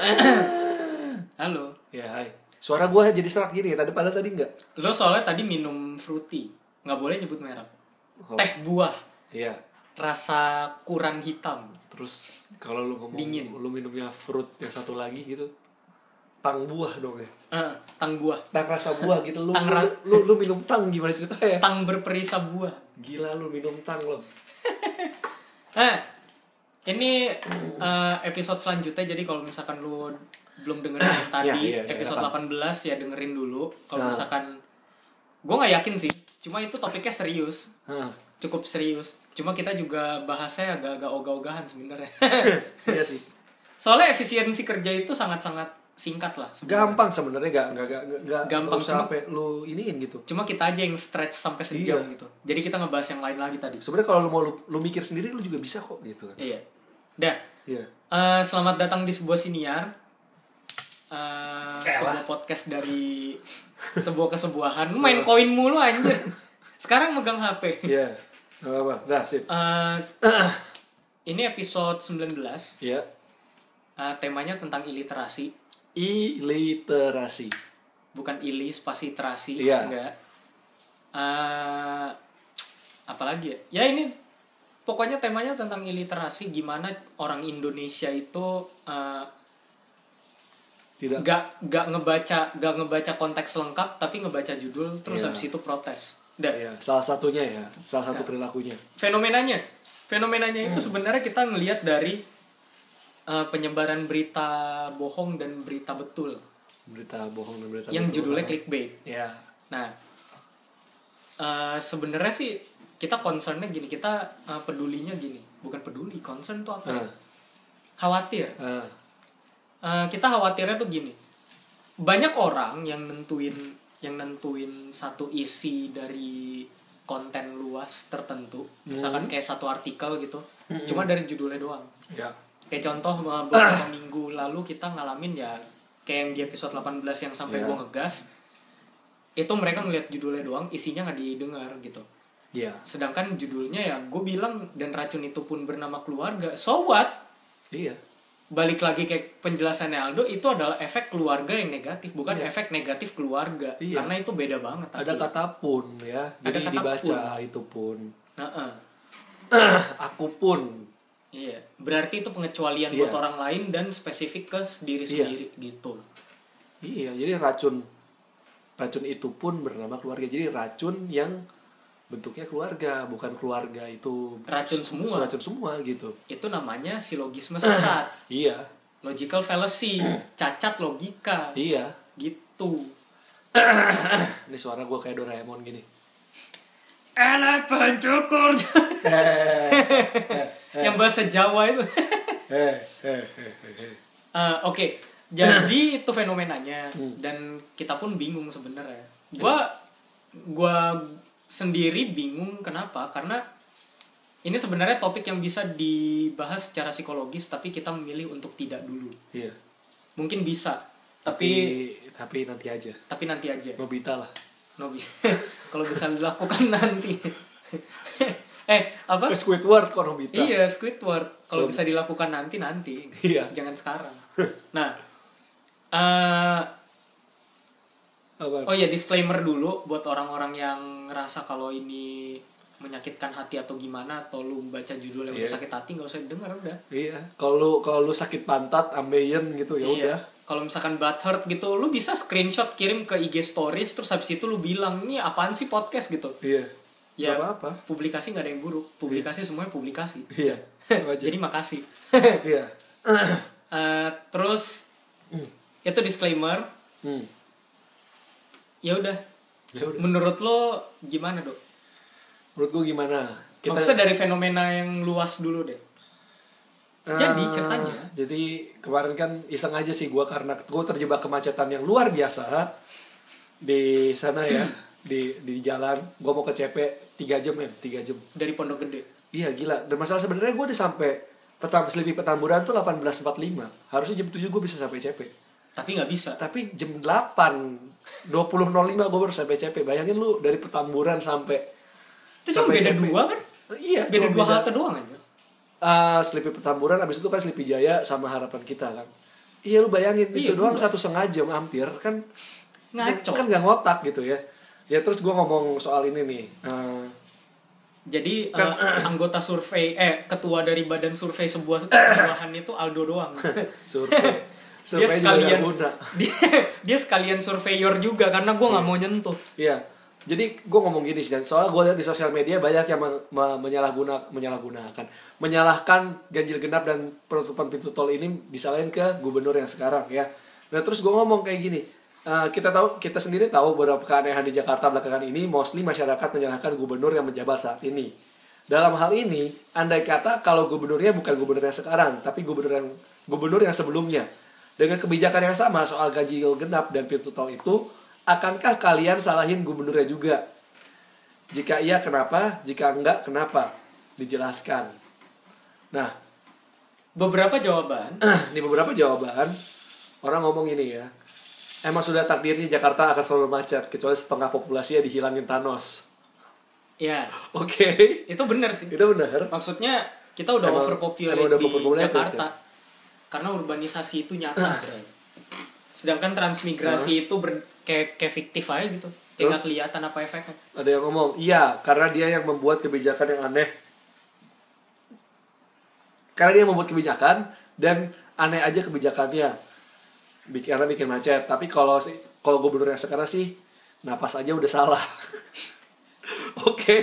halo. Ya, hai. Suara gue jadi serak gini, tadi padahal tadi enggak. Lo soalnya tadi minum fruity, nggak boleh nyebut merek. Oh. Teh buah, Iya. rasa kuran hitam. Terus kalau lu ngomong Dingin. lu minumnya fruit yang satu lagi gitu. Tang buah dong ya. Eh, tang buah, Tang rasa buah gitu lu Tang lu, lu, lu minum tang gimana ceritanya? tang berperisa buah. Gila lu minum tang lo. Nah, ini eh, episode selanjutnya jadi kalau misalkan lu belum dengerin yang tadi iya, iya, episode rekam. 18 ya dengerin dulu. Kalau Nah. misalkan gue nggak yakin sih, cuma itu topiknya serius, Hah. cukup serius. Cuma kita juga bahasnya agak-agak ogah-ogahan sebenarnya. Iya sih. Soalnya efisiensi kerja itu sangat-sangat singkat lah. sebenarnya. Gampang sebenarnya gak, gak, gak, gak, gak Gampang, usah cuma- sampai lu iniin gitu. Cuma kita aja yang stretch sampai sejam Iya. gitu. Jadi kita ngebahas yang lain lagi tadi. Sebenarnya kalau lu mau lu, lu mikir sendiri lu juga bisa kok gitu kan. Iya. Dah. Iya. Eh, selamat datang di sebuah siniar. Eh, sebuah podcast dari sebuah kesebuahan. Lu Main koin mulu anjir. Sekarang megang HP. Iya. Gak apa-apa. Dah, sip. Eh, ini episode 19. Iya. Eh, temanya tentang iliterasi, Iliterasi. bukan ili spasi terasi, Iya. enggak. Eh, apalagi ya? Ya ini pokoknya temanya tentang iliterasi gimana orang Indonesia itu eh, Tidak. gak gak ngebaca gak ngebaca konteks lengkap tapi ngebaca judul terus Iya. habis itu protes. Dah. Iya, salah satunya ya, salah satu perilakunya. Fenomenanya, fenomenanya itu sebenarnya kita ngelihat dari eh, penyebaran berita bohong dan berita betul Berita bohong dan berita yang betul. judulnya clickbait. Ya. Nah, eh, sebenarnya sih kita concernnya gini, kita eh, pedulinya gini, bukan peduli, concern tuh apa? ya? Ah. Khawatir. Ah. Eh, kita khawatirnya tuh gini banyak orang yang nentuin yang nentuin satu isi dari konten luas tertentu misalkan kayak satu artikel gitu cuma dari judulnya doang Ya. Kayak contoh beberapa minggu lalu kita ngalamin ya kayak yang di episode 18 yang sampai Iya. gua ngegas itu mereka ngeliat judulnya doang isinya nggak didengar gitu Iya. sedangkan judulnya ya gue bilang dan racun itu pun bernama keluarga so what Iya. balik lagi kayak penjelasannya Aldo itu adalah efek keluarga yang negatif bukan Iya. efek negatif keluarga Iya. karena itu beda banget Ada tapi. kata pun ya. Ada Jadi kata dibaca itu pun. Nah-uh. Aku pun. Iya berarti itu pengecualian Iya. buat orang lain dan spesifik ke diri Iya. sendiri gitu Iya, jadi racun racun itu pun bernama keluarga. Jadi racun yang bentuknya keluarga, bukan keluarga itu Racun semua. Racun semua gitu. itu namanya silogisme sesat Iya. logical fallacy cacat logika Iya. gitu Ini suara gue kayak Doraemon gini. alat pencukur yang bahasa Jawa itu Eh, eh, eh, eh. Eh, Oke, jadi itu fenomenanya dan kita pun bingung sebenarnya. Gua gua sendiri bingung kenapa? Karena ini sebenarnya topik yang bisa dibahas secara psikologis tapi kita memilih untuk tidak dulu. Iya. Mungkin bisa, Tapi tapi tapi nanti aja. tapi nanti aja. Nobita lah. Nobi. Kalau bisa dilakukan nanti. eh, apa? Squidward kok Nobita. Iya, Squidward. Kalau bisa dilakukan nanti nanti. Iya. Jangan sekarang. Nah, Apa? oh ya disclaimer dulu buat orang-orang yang ngerasa kalau ini menyakitkan hati atau gimana atau lu baca judul yang Iya. sakit hati nggak usah denger udah. Iya. Kalau lu kalau lu sakit pantat, ambeien gitu ya Iya. udah. Kalau misalkan butthurt gitu, lu bisa screenshot kirim ke IG stories terus habis itu lu bilang, "Ini apaan sih podcast?" gitu. Iya. Ya, Nggak apa-apa. publikasi nggak ada yang buruk. Publikasi semuanya publikasi. Iya. Wajar. Jadi makasih. iya. Eh, terus itu disclaimer. Hmm. Ya udah. Menurut lo gimana, Dok? Menurut gua gimana? Maksudnya dari fenomena yang luas dulu deh. Jadi, Eh, ceritanya. Jadi kemarin kan iseng aja sih gua karena gua terjebak kemacetan yang luar biasa di sana ya di di jalan. Gua mau ke CP 3 jam ya, 3 jam. Dari Pondok Gede. Iya gila. Dan masalah sebenarnya gua udah sampai petam Sleepy Petamburan tuh 18.45. Harusnya jam 7 gua bisa sampai CP. Tapi nggak bisa. Tapi jam 8 20.05 gua baru sampai CP. Bayangin lu dari Petamburan sampai Itu cuma beda CP. dua kan? Iya, Beda dua halte doang aja. uh, Sleepy Petamburan abis itu kan Sleepy Jaya sama harapan kita kan iya lu bayangin Iya, itu doang satu setengah jam hampir kan Ngaco. kan nggak ngotak gitu ya ya terus gue ngomong soal ini nih uh, Jadi Kan- eh, anggota survei eh ketua dari badan survei sebuah sebuahan itu Aldo doang. survei dia sekalian dia, dia sekalian surveyor juga karena gua nggak mau nyentuh. Iya. Jadi gue ngomong gini sih dan soalnya gue lihat di sosial media banyak yang men- me- menyalahguna menyalahgunakan menyalahkan ganjil genap dan penutupan pintu tol ini disalahin ke gubernur yang sekarang ya. Nah terus gue ngomong kayak gini. Eh, kita tahu kita sendiri tahu beberapa keanehan di Jakarta belakangan ini mostly masyarakat menyalahkan gubernur yang menjabat saat ini. Dalam hal ini, andai kata kalau gubernurnya bukan gubernur yang sekarang, tapi gubernur yang gubernur yang sebelumnya, dengan kebijakan yang sama soal ganjil genap dan pintu tol itu, akankah kalian salahin gubernurnya juga? Jika iya, kenapa? Jika enggak, kenapa? Dijelaskan. Nah, Beberapa jawaban ini beberapa jawaban. Orang ngomong ini ya. Emang sudah takdirnya Jakarta akan selalu macet, kecuali setengah populasinya dihilangin Thanos. ya Oke, itu benar sih. itu benar. Maksudnya kita udah Emang- overpopulate emang udah di overpopulated, Jakarta. Karena urbanisasi itu nyata, Bray. Sedangkan transmigrasi itu ber, kayak kayak fiktif aja gitu. Kayak Terus? kelihatan apa efeknya. Ada yang ngomong, iya, karena dia yang membuat kebijakan yang aneh. Karena dia yang membuat kebijakan dan aneh aja kebijakannya. Bikin karena bikin macet. Tapi kalau sih kalau gubernur yang sekarang sih napas aja udah salah. Oke.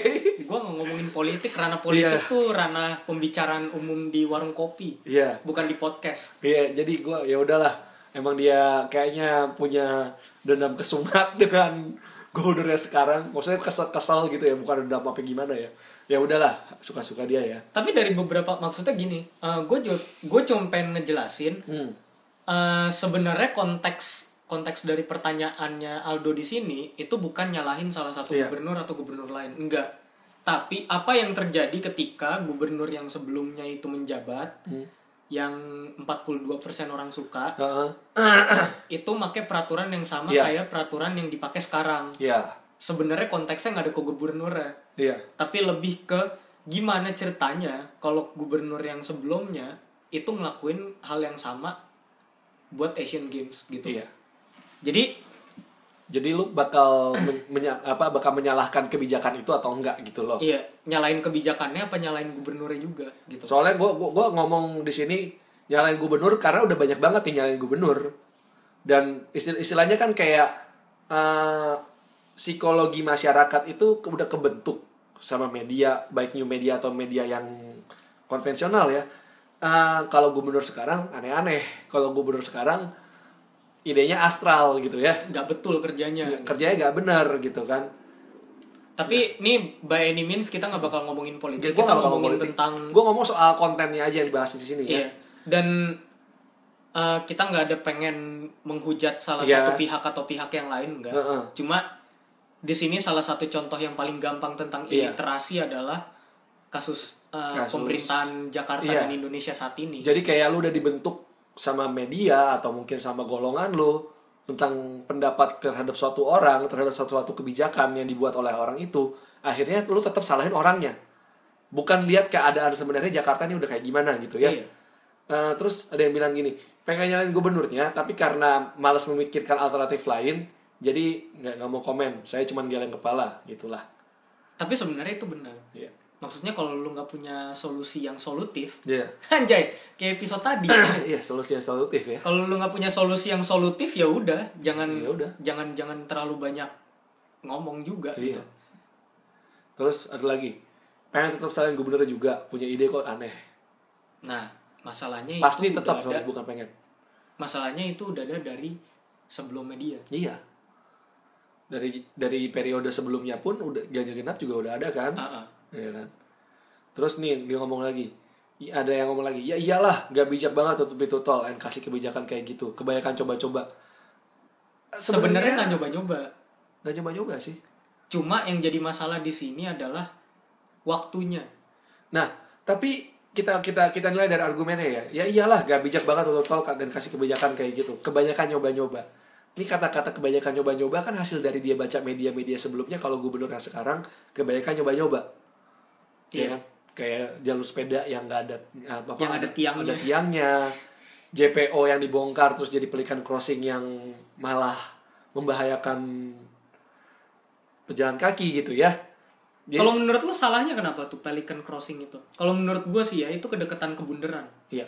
Gua nggak ngomongin politik, ranah politik Iya. tuh ranah pembicaraan umum di warung kopi, Iya. bukan di podcast. Iya, jadi gua ya udahlah. Emang dia kayaknya punya dendam kesumat dengan gubernurnya sekarang. Maksudnya kesel-kesel gitu ya, bukan dendam apa gimana ya. Ya udahlah, suka-suka dia ya. Tapi dari beberapa maksudnya gini, gue gue cuma pengen ngejelasin Hmm. Eh, sebenarnya konteks konteks dari pertanyaannya Aldo di sini itu bukan nyalahin salah satu Iya. gubernur atau gubernur lain, enggak. Tapi apa yang terjadi ketika gubernur yang sebelumnya itu menjabat Hmm. yang 42% orang suka Heeh. itu pakai peraturan yang sama Iya. kayak peraturan yang dipakai sekarang. Iya. Sebenarnya konteksnya nggak ada ke gubernurnya. Iya. tapi lebih ke gimana ceritanya kalau gubernur yang sebelumnya itu ngelakuin hal yang sama buat Asian Games gitu. Iya. Jadi Jadi lu bakal men- menya- apa bakal menyalahkan kebijakan itu atau enggak gitu loh. iya nyalain kebijakannya apa nyalain gubernurnya juga gitu. Soalnya gua, gua gua ngomong di sini nyalain gubernur karena udah banyak banget nih nyalain gubernur. Dan istil- istilahnya kan kayak eh, psikologi masyarakat itu udah kebentuk sama media, baik new media atau media yang konvensional ya. Eh, kalau gubernur sekarang aneh-aneh. Kalau gubernur sekarang idenya astral gitu ya. nggak betul kerjanya. Kerjanya nggak benar gitu kan. Tapi nih by any means kita nggak bakal ngomongin politik. Gue kita gak bakal ngomongin politik. tentang Gue ngomong soal kontennya aja yang dibahas di sini ya. iya. Dan eh, kita nggak ada pengen menghujat salah Iya. satu pihak atau pihak yang lain enggak. Heeh. Cuma di sini salah satu contoh yang paling gampang tentang Iya. iliterasi adalah kasus, Kasus. pemerintahan Jakarta Iya. dan Indonesia saat ini. Jadi kayak lu udah dibentuk sama media atau mungkin sama golongan lu tentang pendapat terhadap suatu orang, terhadap suatu suatu kebijakan yang dibuat oleh orang itu, akhirnya lu tetap salahin orangnya. Bukan lihat keadaan sebenarnya Jakarta ini udah kayak gimana gitu ya. Iya. Eh, terus ada yang bilang gini, pengen nyalain gubernurnya, tapi karena malas memikirkan alternatif lain, jadi nggak nggak mau komen. Saya cuma geleng kepala, gitulah. Tapi sebenarnya itu benar. Iya. Maksudnya kalau lu nggak punya solusi yang solutif, Iya. anjay, kayak episode tadi. Iya, solusi yang solutif ya. kalau lu nggak punya solusi yang solutif ya udah, jangan Ya udah. jangan jangan terlalu banyak ngomong juga Iya. gitu. Terus ada lagi, pengen tetap salahin gubernurnya juga, punya ide kok aneh. Nah, masalahnya Pasti itu tetap udah ada, bukan pengen. masalahnya itu udah ada dari sebelum media. Iya. Dari dari periode sebelumnya pun udah ganjil genap juga udah ada kan? Ah, ah. Iya kan. Terus nih dia ngomong lagi. Ada yang ngomong lagi, ya iyalah, gak bijak banget tutup pintu tol, and kasih kebijakan kayak gitu. Kebanyakan coba-coba. Sebenarnya nggak nyoba-nyoba. nggak nyoba-nyoba sih. Cuma yang jadi masalah di sini adalah waktunya. Nah, tapi kita kita kita nilai dari argumennya ya. Ya iyalah, gak bijak banget tutup tol dan kasih kebijakan kayak gitu. Kebanyakan nyoba-nyoba. Ini kata-kata kebanyakan nyoba-nyoba kan hasil dari dia baca media-media sebelumnya kalau gubernur yang sekarang kebanyakan nyoba-nyoba. Iya. Ya kan? kayak jalur sepeda yang nggak ada apa, apa Yang ada tiangnya. ada tiangnya JPO yang dibongkar terus jadi pelikan crossing yang malah membahayakan pejalan kaki gitu ya Jadi- Kalau menurut lu salahnya kenapa tuh Pelican Crossing itu? Kalau menurut gue sih ya itu kedekatan ke bundaran. iya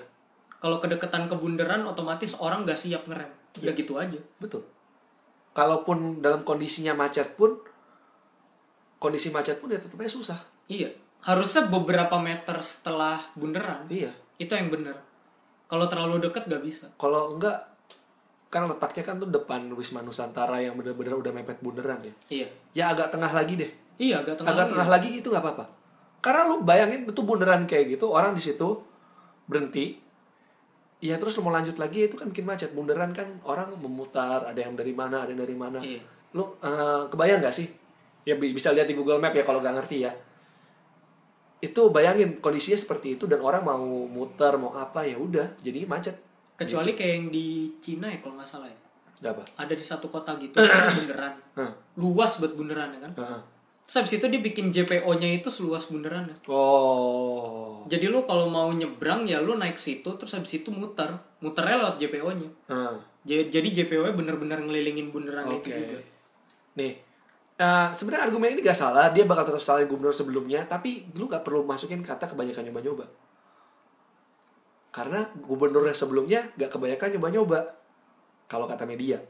Kalau kedekatan ke bundaran otomatis orang gak siap ngerem. Iya. Ya gitu aja. betul kalaupun dalam kondisinya macet pun kondisi macet pun ya tetap aja susah Iya. Harusnya beberapa meter setelah bundaran. iya Itu yang bener. Kalau terlalu dekat gak bisa. kalau enggak kan letaknya kan tuh depan Wisma Nusantara yang bener-bener udah mepet bundaran ya Iya. ya agak tengah lagi deh Iya agak tengah. agak lagi. tengah lagi itu nggak apa-apa karena lu bayangin itu bundaran kayak gitu orang di situ berhenti ya terus lu mau lanjut lagi itu kan bikin macet bundaran kan orang memutar ada yang dari mana ada yang dari mana Iya. lu eh, kebayang nggak sih ya bi- bisa lihat di Google Map ya kalau nggak ngerti ya itu bayangin kondisinya seperti itu dan orang mau muter mau apa ya udah jadi macet Kecuali kayak yang di Cina ya kalau nggak salah ya. Apa Ada di satu kota gitu. Hah. Luas buat bundaran ya kan. Terus habis itu dia bikin JPO-nya itu seluas bundaran ya. oh Jadi lu kalau mau nyebrang ya lu naik situ terus habis itu muter. Muternya lewat JPO-nya. Jadi JPO-nya bener-bener ngelilingin bundaran Oke. itu juga. Nih, eh, sebenarnya argumen ini gak salah. Dia bakal tetap salahin gubernur sebelumnya, tapi lu gak perlu masukin kata kebanyakan nyoba-nyoba. Karena gubernur yang sebelumnya gak kebanyakan nyoba-nyoba. Kalau kata media,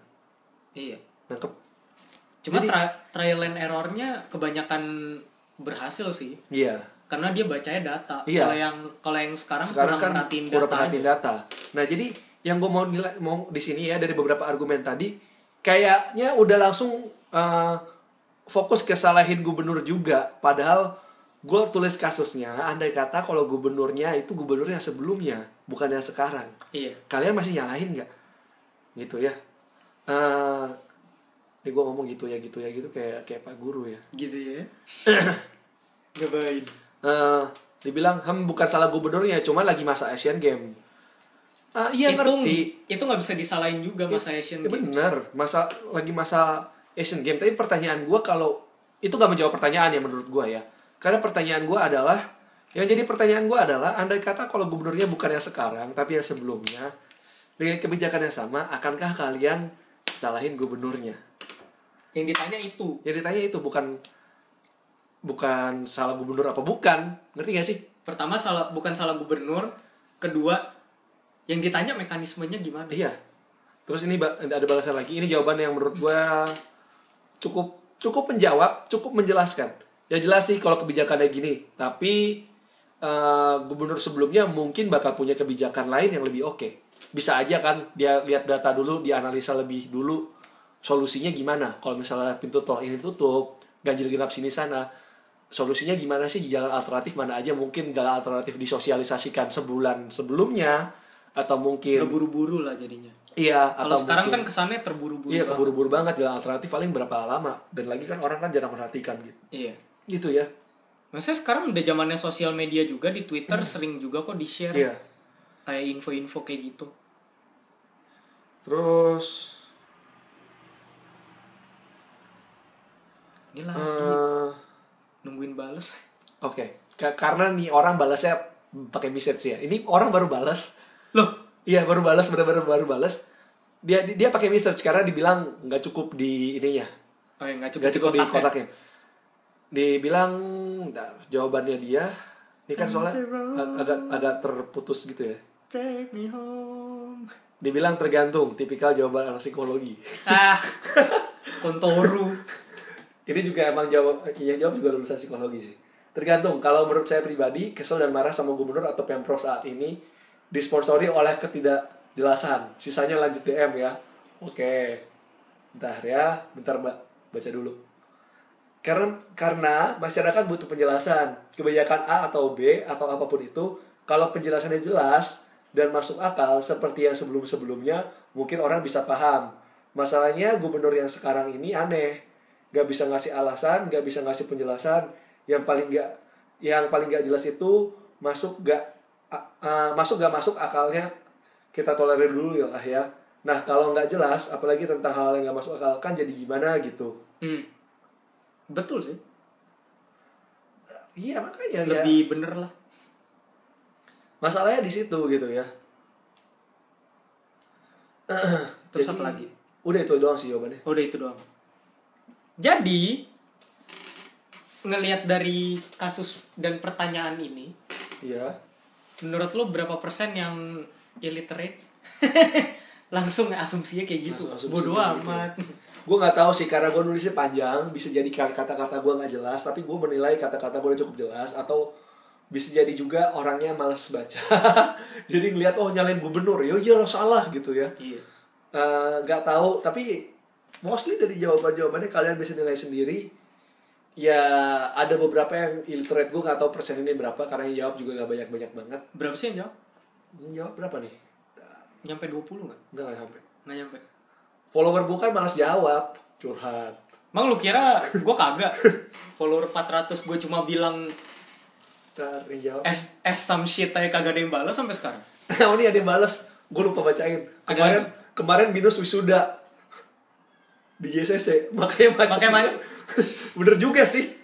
Iya. nangkep. Cuma Jadi- tri- trial and errornya kebanyakan berhasil sih. Iya. Karena dia bacanya data. Iya. Kalau yang kalau yang sekarang, Sekarang kurang kan perhatiin kurang data. perhatiin aja. data. Nah, jadi yang gue mau nilai, mau di sini ya dari beberapa argumen tadi, kayaknya udah langsung eh, fokus ke salahin gubernur juga. Padahal gue tulis kasusnya, andai kata kalau gubernurnya itu gubernur yang sebelumnya, bukan yang sekarang. Iya. Kalian masih nyalahin nggak? Gitu ya. Eh, ini gue ngomong gitu ya, gitu ya, gitu kayak kayak pak guru ya. Gitu ya. Gabain. eh dibilang hem bukan salah gubernurnya cuma lagi masa Asian Game Ah iya itu ngerti itu nggak bisa disalahin juga masa Asian Ya, Games. bener masa lagi masa Asian Game tapi pertanyaan gue kalau itu gak menjawab pertanyaan ya menurut gue ya karena pertanyaan gue adalah yang jadi pertanyaan gue adalah andai kata kalau gubernurnya bukan yang sekarang tapi yang sebelumnya dengan kebijakan yang sama akankah kalian salahin gubernurnya Yang ditanya itu. yang ditanya itu bukan bukan salah gubernur apa bukan ngerti gak sih Pertama salah bukan salah gubernur, kedua yang ditanya mekanismenya gimana? Iya. Terus ini ada balasan lagi. Ini jawaban yang menurut gua cukup cukup menjawab, cukup menjelaskan. Ya jelas sih kalau kebijakannya gini, tapi eh, gubernur sebelumnya mungkin bakal punya kebijakan lain yang lebih oke. Bisa aja kan dia lihat data dulu, dia analisa lebih dulu solusinya gimana. Kalau misalnya pintu tol ini tutup, ganjil genap sini sana, solusinya gimana sih jalan alternatif mana aja mungkin jalan alternatif disosialisasikan sebulan sebelumnya atau mungkin buru-buru lah jadinya. Iya, Kalau sekarang kan mungkin- kesannya terburu-buru. Iya, banget. keburu-buru banget jalan alternatif paling berapa lama dan lagi kan orang kan jarang perhatikan gitu. Iya. Gitu ya. Maksudnya sekarang udah zamannya sosial media juga di Twitter sering juga kok di-share Iya. kayak info-info kayak gitu. Terus Ini lagi eh, nungguin bales. oke. Ka- Karena nih orang balasnya pakai message ya. Ini orang baru balas. Loh, Iya, baru balas benar-benar baru balas. Dia dia pakai message karena dibilang nggak cukup di ininya. oh ya nggak cukup, Nggak cukup di kotaknya. kotaknya. Dibilang bentar, jawabannya dia ini kan soalnya ag- agak agak terputus gitu ya. Take me home. Dibilang tergantung, tipikal jawaban anak psikologi. Ah, kontoru. Ini juga emang jawab, yang jawab juga lulusan psikologi sih. Tergantung, kalau menurut saya pribadi, kesel dan marah sama gubernur atau pemprov saat ini disponsori oleh ketidakjelasan. Sisanya lanjut DM ya. Oke. Bentar ya, bentar mbak, baca dulu. Karena karena masyarakat butuh penjelasan. Kebanyakan A atau B atau apa pun itu, kalau penjelasannya jelas dan masuk akal seperti yang sebelum-sebelumnya, mungkin orang bisa paham. Masalahnya gubernur yang sekarang ini aneh nggak bisa ngasih alasan, nggak bisa ngasih penjelasan. Yang paling nggak, yang paling nggak jelas itu masuk nggak a- masuk nggak masuk akalnya kita tolerir dulu ya lah ya. Nah kalau nggak jelas, apalagi tentang hal yang nggak masuk akal kan jadi gimana gitu. Hmm. Betul sih. iya makanya ya lebih bener lah masalahnya di situ gitu ya terus Jadi, apa lagi udah itu doang sih jawabannya udah itu doang jadi ngelihat dari kasus dan pertanyaan ini iya menurut lo berapa persen yang illiterate? Langsung asumsinya kayak gitu. Bodoh gitu. amat. Gue nggak tahu sih karena gue nulisnya panjang bisa jadi kata-kata gue nggak jelas tapi gue menilai kata-kata gue udah cukup jelas atau bisa jadi juga orangnya males baca. Jadi ngeliat oh nyalain gubernur. Ya iya lo salah gitu ya. Iya. Eh, nggak tahu tapi mostly dari jawaban-jawabannya kalian bisa nilai sendiri ya ada beberapa yang illiterate gue nggak tahu persen ini berapa karena yang jawab juga nggak banyak-banyak banget. Berapa sih yang jawab? Yang jawab berapa nih? Nyampe 20 nggak? Nggak nggak sampai nggak nyampe. Follower gue kan malas jawab. Curhat. Emang lu kira gue kagak? Follower 400 gue cuma bilang Ntar yang jawab. As, as some shit aja kagak ada yang balas sampai sekarang. Oh ini ada yang balas. Gue lupa bacain. Kemarin kemarin minus wisuda. Di JCC makanya macet. Makanya. bener juga sih.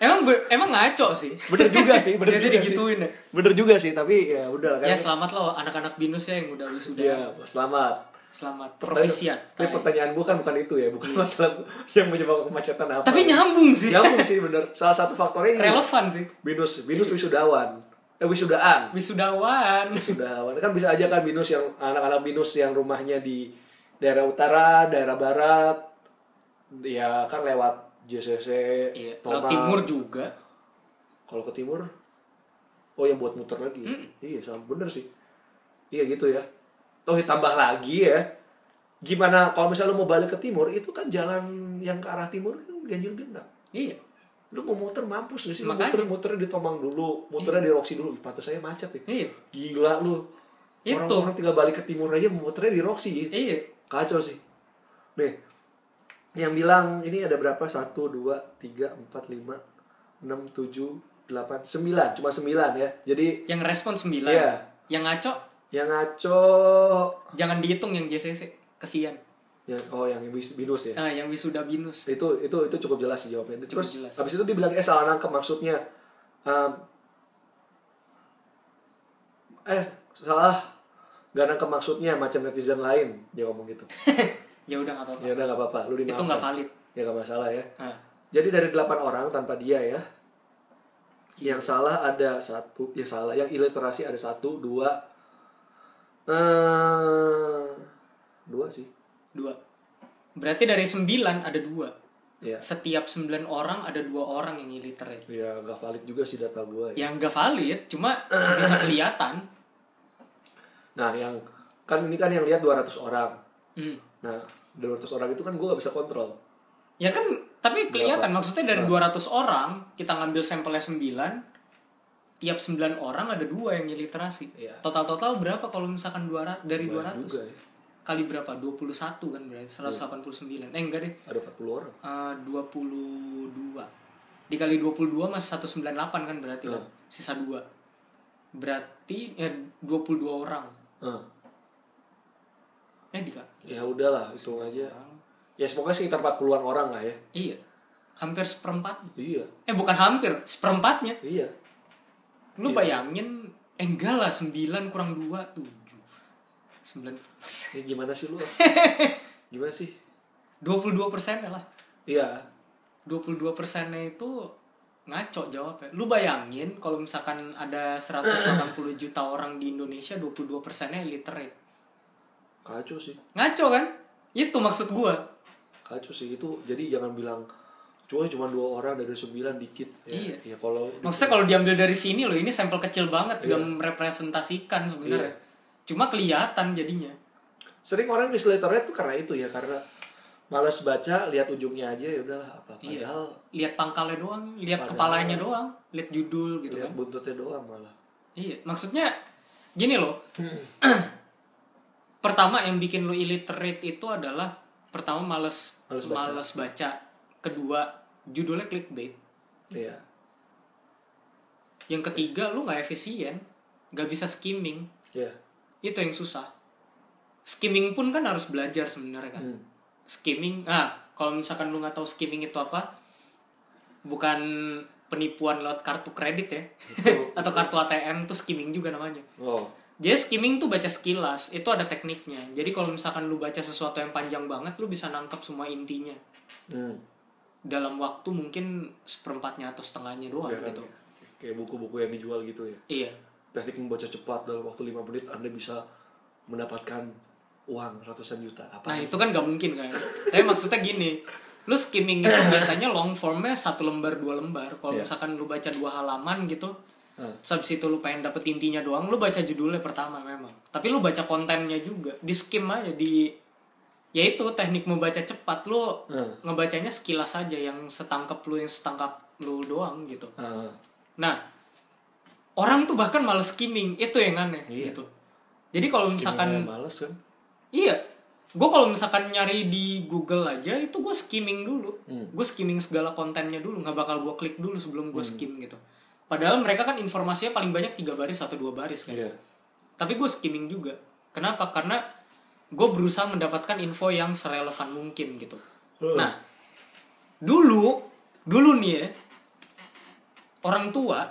Emang be- emang ngaco sih. Bener juga sih bener juga digituin sih ya? bener juga sih tapi ya udah kan ya selamat lo anak-anak binus ya yang udah wisuda. Iya, selamat. Selamat. Profesiat tapi pertanyaan gue kan bukan itu ya bukan masalah yang menyebabkan kemacetan apa tapi nyambung sih. Nyambung sih bener. Salah satu faktornya ini. Relevan sih. Binus binus wisudawan. Eh wisudaan wisudawan. Wisudawan. Kan bisa aja kan binus yang anak-anak binus yang rumahnya di daerah utara daerah barat. Ya kan lewat JCC iya laut timur juga. Kalau ke timur oh yang buat muter lagi. Iya sama bener sih. Iya gitu ya. Toh ditambah lagi ya. Gimana kalau misalnya lu mau balik ke timur itu kan jalan yang ke arah timur kan ganjil genap. Iya. Lu mau muter mampus gak sih? Lu Makanya. muter muter di Tomang dulu muternya di Roxy dulu. Pantas saya macet ya iya. Gila lu. Itu. orang-orang tinggal balik ke timur aja muternya di Roxy. Iya. Kacau sih. Nih yang bilang ini ada berapa? Satu dua tiga empat lima enam tujuh delapan sembilan. Cuma sembilan ya. Jadi yang respon 9 Iya. yang ngaco? Yang ngaco. Jangan dihitung yang JCC kesian. Yang oh yang binus ya? Nah yang wisuda binus. Itu itu itu cukup jelas sih jawabnya Cukup terus jelas. habis itu dibilang eh salah nangkep maksudnya. Um, eh salah. Gak nangkep maksudnya macam netizen lain. Dia ngomong gitu ya udah nggak apa-apa. Ya udah nggak apa-apa. Lu itu dimaafkan nggak valid. Ya nggak masalah ya. Nah, jadi dari delapan orang tanpa dia ya yang salah ada satu yang salah yang iliterasi ada satu dua eh dua sih. Dua. Berarti dari 9 ada dua. Ya setiap 9 orang ada dua orang yang illiterate. Ya nggak valid juga sih data gua ya. yang nggak valid cuma bisa kelihatan. Nah yang kan ini kan yang lihat 200 orang. Hmm. nah 200 orang itu kan gua gak bisa kontrol. Ya kan tapi kelihatan Berapa? maksudnya dari 200 orang kita ngambil sampelnya 9 tiap 9 orang ada dua yang illiterasi Iya. total total berapa kalau misalkan 200 dari Banyak 200 juga ya. kali berapa? 21 kan berarti 189 eh enggak deh. Ada 40 orang. Eh, 22 dikali 22 masih 198 kan berarti kan? Hmm. sisa 2 berarti ya 22 orang. Ah, eh dika ya udahlah hitung aja. Ya pokoknya sekitar 40-an orang lah ya. Iya. Hampir seperempat. Iya. Eh bukan hampir seperempatnya. Iya. Lu Iya. bayangin eh enggak lah 9 kurang 2 7 9 ya gimana sih lu? Gimana sih? 22 persen lah. Iya. 22 persennya itu ngaco jawabnya. Lu bayangin kalau misalkan ada 180 juta orang di Indonesia 22 persennya illiterate kacau sih. Ngaco kan? Itu maksud gua. Kacau sih. Itu jadi jangan bilang cuma cuma dua orang dari sembilan dikit. Ya, Iya. ya kalau maksudnya kalau diambil dari sini loh ini sampel kecil banget Iya. gak merepresentasikan sebenarnya. Iya. cuma kelihatan jadinya. Sering orang misliterate tuh karena itu ya karena malas baca lihat ujungnya aja ya udahlah apa. Iya. padahal lihat pangkalnya doang lihat kepalanya doang lihat judul gitu lihat kan. buntutnya doang malah. Iya maksudnya gini loh pertama yang bikin lo illiterate itu adalah pertama males Males baca. males baca. Kedua judulnya clickbait. Iya. Yang ketiga lu nggak efisien nggak bisa skimming. Ya itu yang susah. Skimming pun kan harus belajar sebenarnya kan. Hmm. skimming ah kalau misalkan lu nggak tahu skimming itu apa bukan penipuan lewat kartu kredit ya. Itu- atau kartu ATM tuh skimming juga namanya. Oh jadi skimming tuh baca sekilas itu ada tekniknya. Jadi kalau misalkan lu baca sesuatu yang panjang banget lu bisa nangkap semua intinya. Hmm. dalam waktu mungkin seperempatnya atau setengahnya doang Ya kan? gitu. Kayak buku-buku yang dijual gitu ya. Iya. Teknik membaca cepat dalam waktu 5 menit anda bisa mendapatkan uang ratusan juta. Apa nah itu kan gak mungkin kan? Tapi maksudnya gini lu skimming itu biasanya long formnya satu lembar dua lembar. Kalau Iya. misalkan lu baca dua halaman gitu Hmm. Habis itu lu pengen dapet intinya doang, lu baca judulnya pertama memang. Tapi lu baca kontennya juga, di skim aja di ya itu teknik membaca cepat lu Hmm. ngebacanya sekilas aja yang setangkap lu yang setangkap lu doang gitu. Ah, Nah, orang tuh bahkan males skimming, itu yang aneh Iya. gitu. Jadi kalau misalkan males kan Iya. Gue kalau misalkan nyari di Google aja itu gue skimming dulu. Hmm. Gue skimming segala kontennya dulu, nggak bakal gue klik dulu sebelum gue skim gitu. Padahal mereka kan informasinya paling banyak tiga baris atau dua baris kan. iya Tapi gue skimming juga. Kenapa? Karena gue berusaha mendapatkan info yang serelevan mungkin gitu. Nah, dulu, dulu nih ya, orang tua,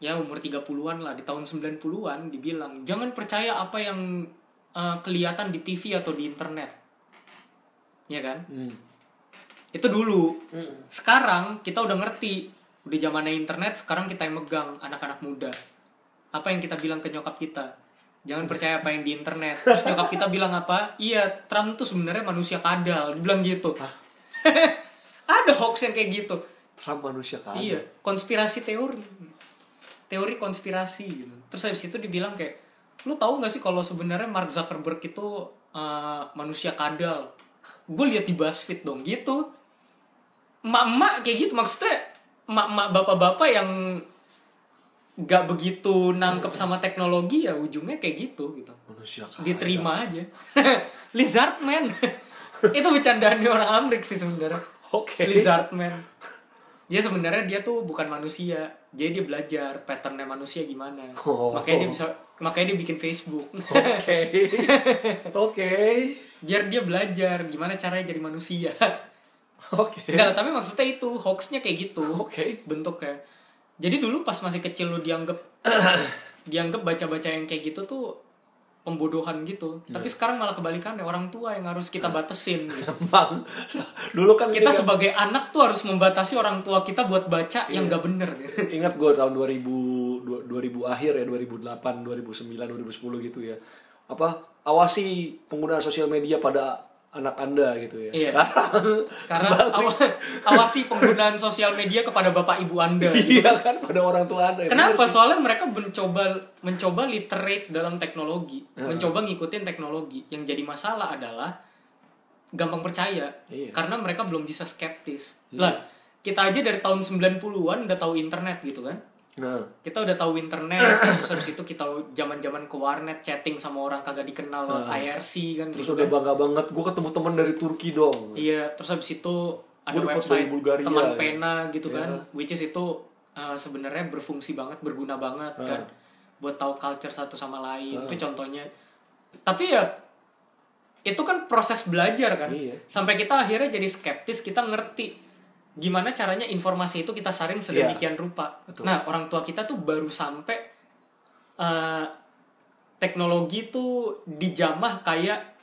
ya umur 30-an lah, di tahun 90-an dibilang, jangan percaya apa yang eh, kelihatan di TV atau di internet. Ya kan? hmm. Itu dulu. Sekarang kita udah ngerti. Udah zamannya internet, sekarang kita yang megang anak-anak muda. Apa yang kita bilang ke nyokap kita? Jangan percaya apa yang di internet. Terus nyokap kita bilang apa? Iya, Trump tuh sebenarnya manusia kadal. Dibilang gitu. Ada hoax yang kayak gitu. Trump manusia kan Iya, konspirasi teori. Teori konspirasi gitu. Terus habis itu dibilang kayak, lu tahu nggak sih kalau sebenarnya Mark Zuckerberg itu uh, manusia kadal? Gue lihat di BuzzFeed dong gitu. Emak-emak kayak gitu maksudnya emak-emak bapak-bapak yang nggak begitu nangkep sama teknologi ya ujungnya kayak gitu gitu. Manusia kan diterima aja. Lizard man. Itu bercandaan orang Amrik sih sebenarnya. Oke. Lizard man. Dia sebenarnya dia tuh bukan manusia. Jadi dia belajar patternnya manusia gimana. Oh. makanya dia bisa makanya dia bikin Facebook. Oke. Oke. Biar dia belajar gimana caranya jadi manusia oke. Enggak, tapi maksudnya itu hoaxnya kayak gitu oke. bentuknya. Jadi dulu pas masih kecil lu dianggap dianggap baca-baca yang kayak gitu tuh pembodohan gitu. Tapi sekarang malah kebalikannya orang tua yang harus kita batasin. Gitu. Emang dulu kan kita kan- sebagai anak tuh harus membatasi orang tua kita buat baca yang gak bener. Gitu. ingat gue tahun 2000 du- 2000 akhir ya 2008 2009 2010 gitu ya. Apa awasi penggunaan sosial media pada anak anda gitu ya Iya. sekarang sekarang awa- awasi penggunaan sosial media kepada bapak ibu anda iya kan pada orang tua anda Kenapa? Sih. Soalnya mereka mencoba mencoba literate dalam teknologi, mencoba ngikutin teknologi. Yang jadi masalah adalah gampang percaya Iya. karena mereka belum bisa skeptis. Lah, kita aja dari tahun 90-an udah tahu internet gitu kan. Nah Kita udah tahu internet, terus habis itu kita zaman-zaman ke warnet chatting sama orang kagak dikenal lewat IRC kan terus gitu udah kan. bangga banget gue ketemu teman dari Turki dong Iya, terus habis itu ada Gua website Bulgaria, teman ya. pena gitu Iya. kan, which is itu uh, sebenarnya berfungsi banget, berguna banget Ah. kan, buat tahu culture satu sama lain. Itu contohnya. Tapi ya itu kan proses belajar kan, Iya. sampai kita akhirnya jadi skeptis, kita ngerti gimana caranya informasi itu kita saring sedemikian rupa. Iya. Betul. Nah, orang tua kita tuh baru sampai uh, teknologi tuh dijamah kayak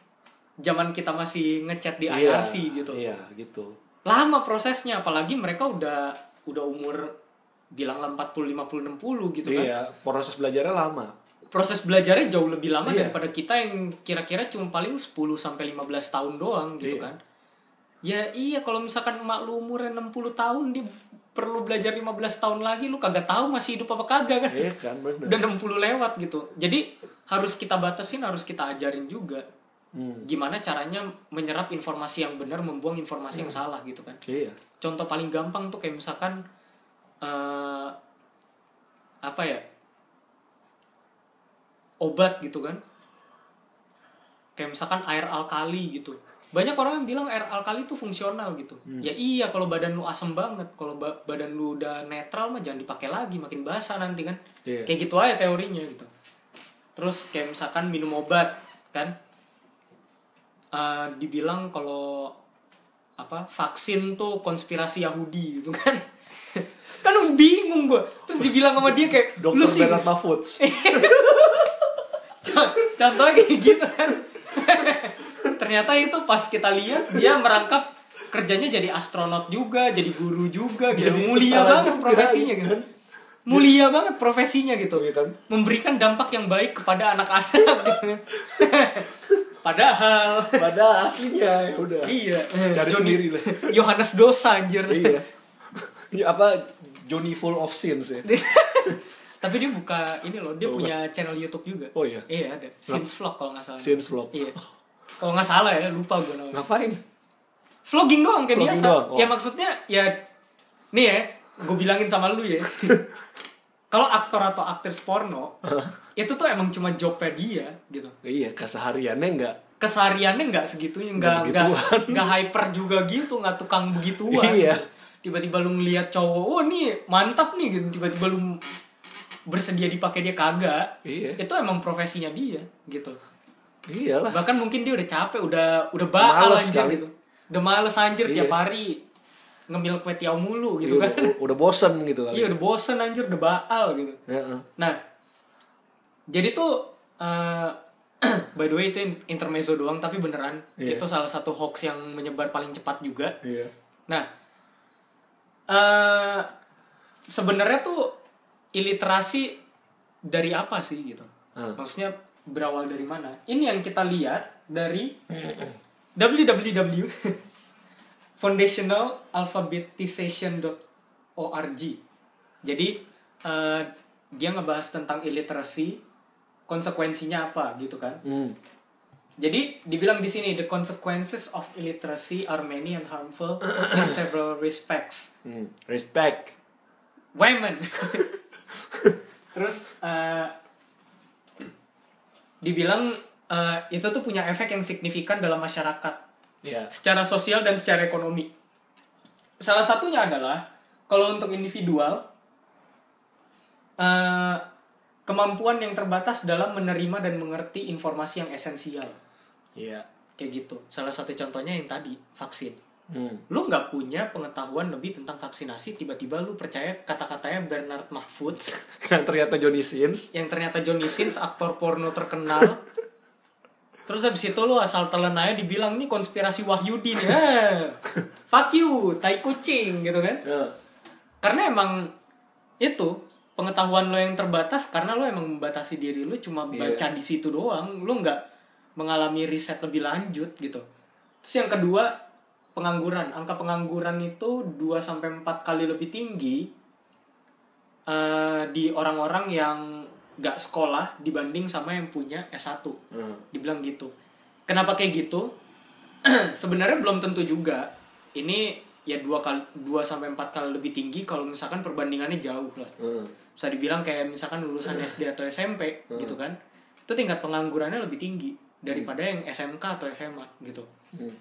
zaman kita masih ngechat di Iya, IRC gitu. iya gitu Lama prosesnya apalagi mereka udah udah umur bilang lah 40 50 60 gitu kan. iya proses belajarnya lama Proses belajarnya jauh lebih lama Iya. daripada kita yang kira-kira cuma paling 10 sampai 15 tahun doang gitu Iya. kan. Ya iya kalau misalkan emak lu umurnya 60 tahun dia perlu belajar 15 tahun lagi lu kagak tahu masih hidup apa kagak kan. iya kan bener Udah 60 lewat gitu. Jadi harus kita batasin, harus kita ajarin juga Hmm. gimana caranya menyerap informasi yang benar, membuang informasi yang salah gitu kan. iya Contoh paling gampang tuh kayak misalkan eh apa ya? Obat gitu kan. Kayak misalkan air alkali gitu. Banyak orang yang bilang air alkali itu fungsional gitu. Ya iya kalau badan lu asem banget, kalau ba- badan lu udah netral mah jangan dipakai lagi, makin basah nanti kan. Iya. Kayak gitu aja teorinya gitu. Terus kayak misalkan minum obat kan. Eh, dibilang kalau apa vaksin tuh konspirasi Yahudi gitu kan. kan bingung gue terus dibilang sama dia kayak Dokter sih Bernard contohnya kayak gitu kan ternyata itu pas kita lihat dia merangkap kerjanya jadi astronot juga jadi guru juga gitu Jadi mulia banget juga, profesinya gitu kan? mulia banget profesinya gitu Iya kan? memberikan dampak yang baik kepada anak-anak gitu padahal Padahal aslinya ya udah. iya Cari Johnny- sendiri lah. Yohanes dosa anjir iya. Ya, apa Johnny full of sins ya. tapi dia buka ini loh dia Oh, punya channel YouTube juga Oh, iya? iya ada Sins Vlog kalau nggak salah Sins vlog. iya kalau nggak salah ya lupa gue namanya Ngapain? vlogging doang kayak Vlogging biasa doang, oh. ya maksudnya ya nih ya gue bilangin sama lu ya kalau aktor atau aktris porno itu tuh emang cuma jobnya dia gitu Iya, kesehariannya enggak. kesehariannya nggak segitunya Nggak nggak nggak nggak hyper juga gitu nggak tukang begituan Iya. tiba-tiba lu ngeliat cowok oh nih mantap nih gitu tiba-tiba lu bersedia dipakai dia kagak Iya. itu emang profesinya dia gitu Iyalah. bahkan mungkin dia udah capek udah udah baal Males anjir kali. gitu udah males anjir Iya. tiap hari ngemil kue tiaw mulu gitu Iya, kan udah, udah bosen gitu kali. iya udah bosen anjir udah baal gitu Heeh. nah jadi tuh eh, by the way itu in- intermezzo doang tapi beneran Iya. itu salah satu hoax yang menyebar paling cepat juga Iya. nah eh sebenarnya tuh iliterasi dari apa sih gitu Hmm. maksudnya berawal dari mana ini yang kita lihat dari www foundationalalphabetization.org jadi eh, dia ngebahas tentang illiteracy konsekuensinya apa gitu kan Hmm. jadi dibilang di sini the consequences of illiteracy are many and harmful in several respects. Hmm. Respect. Women. Terus eh, dibilang eh, itu tuh punya efek yang signifikan dalam masyarakat Iya. secara sosial dan secara ekonomi. Salah satunya adalah kalau untuk individual eh, kemampuan yang terbatas dalam menerima dan mengerti informasi yang esensial Iya. kayak gitu. Salah satu contohnya yang tadi vaksin. Hmm. Lu nggak punya pengetahuan lebih tentang vaksinasi, tiba-tiba lu percaya kata-katanya Bernard Mahfudz Yang ternyata Johnny Sins. yang ternyata Johnny Sins aktor porno terkenal. Terus habis itu lu asal telan aja dibilang nih konspirasi Wahyudi nih. Eh, fuck you, tai kucing gitu kan. Ya. Karena emang itu pengetahuan lo yang terbatas karena lo emang membatasi diri lo cuma Iya. baca di situ doang. Lo nggak mengalami riset lebih lanjut gitu. Terus yang kedua, pengangguran. Angka pengangguran itu 2 sampai 4 kali lebih tinggi eh, di orang-orang yang nggak sekolah dibanding sama yang punya S1 Hmm. dibilang gitu. Kenapa kayak gitu? Sebenarnya belum tentu juga. Ini ya dua kali dua sampai empat kali lebih tinggi kalau misalkan perbandingannya jauh lah. Hmm. Bisa dibilang kayak misalkan lulusan SD atau SMP gitu kan. Itu tingkat penganggurannya lebih tinggi daripada yang SMK atau SMA gitu. Hmm.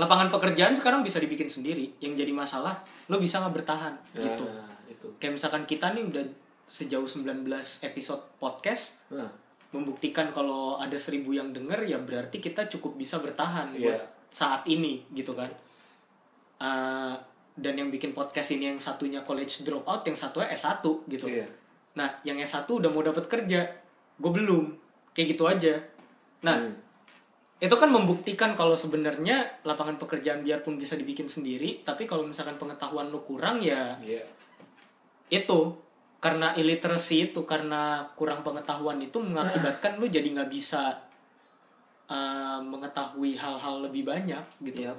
Lapangan pekerjaan sekarang bisa dibikin sendiri. Yang jadi masalah lo bisa nggak bertahan Ya, gitu. itu. Kayak misalkan kita nih udah sejauh 19 episode podcast Nah, membuktikan kalau ada seribu yang denger ya berarti kita cukup bisa bertahan Iya. buat saat ini gitu kan Uh, dan yang bikin podcast ini yang satunya college dropout yang satunya S1 gitu Iya. nah yang S1 udah mau dapat kerja gue belum kayak gitu aja nah Hmm. Itu kan membuktikan kalau sebenarnya lapangan pekerjaan biarpun bisa dibikin sendiri tapi kalau misalkan pengetahuan lu kurang ya Iya. itu karena illiteracy itu karena kurang pengetahuan itu mengakibatkan lu jadi nggak bisa uh, mengetahui hal-hal lebih banyak gitu Iya.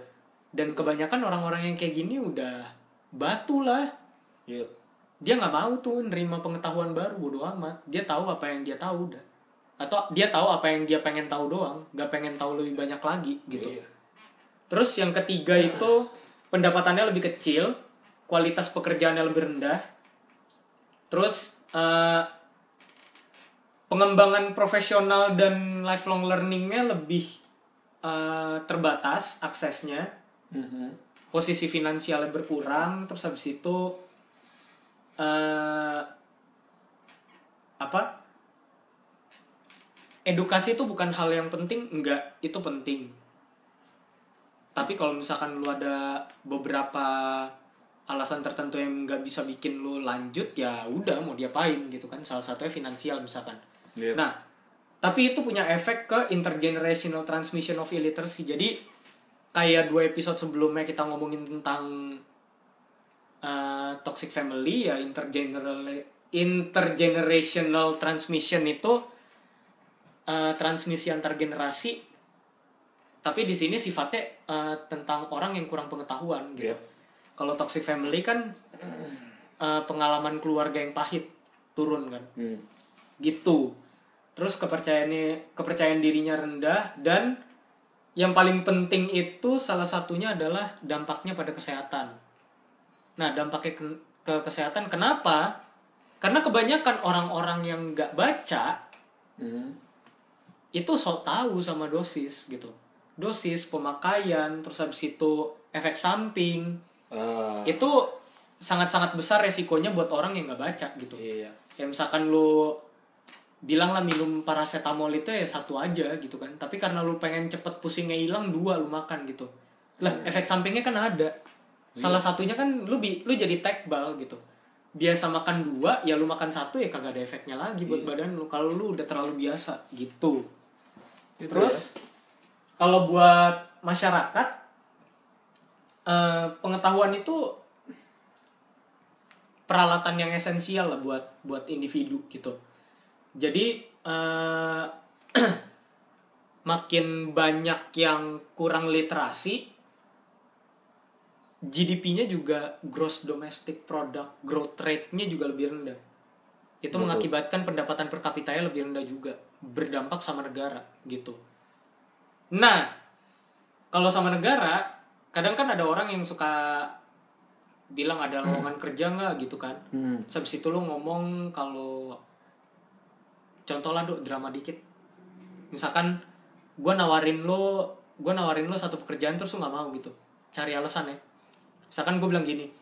dan kebanyakan orang-orang yang kayak gini udah batu lah Iya. dia nggak mau tuh nerima pengetahuan baru bodo amat dia tahu apa yang dia tahu udah atau dia tahu apa yang dia pengen tahu doang nggak pengen tahu lebih banyak lagi gitu Iya. Terus yang ketiga itu pendapatannya lebih kecil, kualitas pekerjaannya lebih rendah. Terus eh, pengembangan profesional dan lifelong learningnya lebih eh, terbatas aksesnya. Mhm. Posisi finansialnya berkurang. Terus habis itu eh, apa? Edukasi itu bukan hal yang penting, enggak, itu penting. Tapi kalau misalkan lu ada beberapa alasan tertentu yang nggak bisa bikin lu lanjut ya udah mau diapain gitu kan. Salah satunya finansial misalkan. Iya. nah tapi itu punya efek ke intergenerational transmission of illiteracy. Jadi kayak dua episode sebelumnya kita ngomongin tentang uh, toxic family ya intergeneral intergenerational transmission itu uh, transmisi antar generasi tapi di sini sifatnya uh, tentang orang yang kurang pengetahuan gitu Iya. kalau toxic family kan uh, pengalaman keluarga yang pahit turun kan Hmm. gitu terus kepercayaannya kepercayaan dirinya rendah dan yang paling penting itu salah satunya adalah dampaknya pada kesehatan nah dampaknya ke, ke kesehatan kenapa karena kebanyakan orang-orang yang nggak baca Hmm. Itu sok tahu sama dosis gitu. Dosis pemakaian terus habis itu efek samping. Ah, itu sangat-sangat besar resikonya buat orang yang nggak baca gitu. Iya. ya misalkan lu bilang lah minum paracetamol itu ya satu aja gitu kan. Tapi karena lu pengen cepet pusingnya hilang dua lu makan gitu. Lah efek sampingnya kan ada. Salah satunya kan lu bi lu jadi tekbal gitu. Biasa makan dua ya lu makan satu ya kagak ada efeknya lagi buat badan lu. Kalau lu udah terlalu biasa gitu Gitu terus kalau buat masyarakat eh, pengetahuan itu peralatan yang esensial lah buat buat individu gitu. Jadi eh, makin banyak yang kurang literasi GDP-nya juga gross domestic product growth rate-nya juga lebih rendah. Itu Betul. mengakibatkan pendapatan per kapitanya lebih rendah juga berdampak sama negara gitu. Nah kalau sama negara kadang kan ada orang yang suka bilang ada lowongan kerja nggak gitu kan? Hmm. Habis itu lu ngomong kalau contoh lah Dok, drama dikit. Misalkan gue nawarin lo gue nawarin lo satu pekerjaan terus lu nggak mau gitu. Cari alasan ya. Misalkan gue bilang gini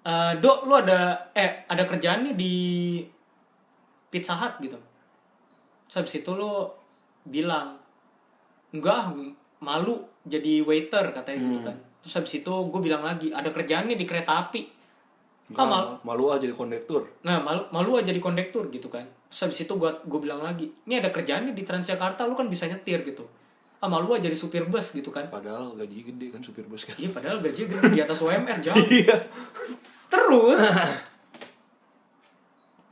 "Eh, dok lu ada eh ada kerjaan nih di pizza hut gitu terus habis itu lo bilang enggak malu jadi waiter katanya gitu kan terus habis itu gue bilang lagi ada kerjaan nih di kereta api ah malu Malu, aja jadi kondektur. Nah, malu, malu aja di kondektur gitu kan. Terus habis itu gua gue bilang lagi, ini ada kerjaan nih di Transjakarta, lu kan bisa nyetir gitu. Ah, malu aja jadi supir bus gitu kan. Padahal gaji gede kan supir bus kan. Iya, padahal gajinya gede di atas UMR jauh. Terus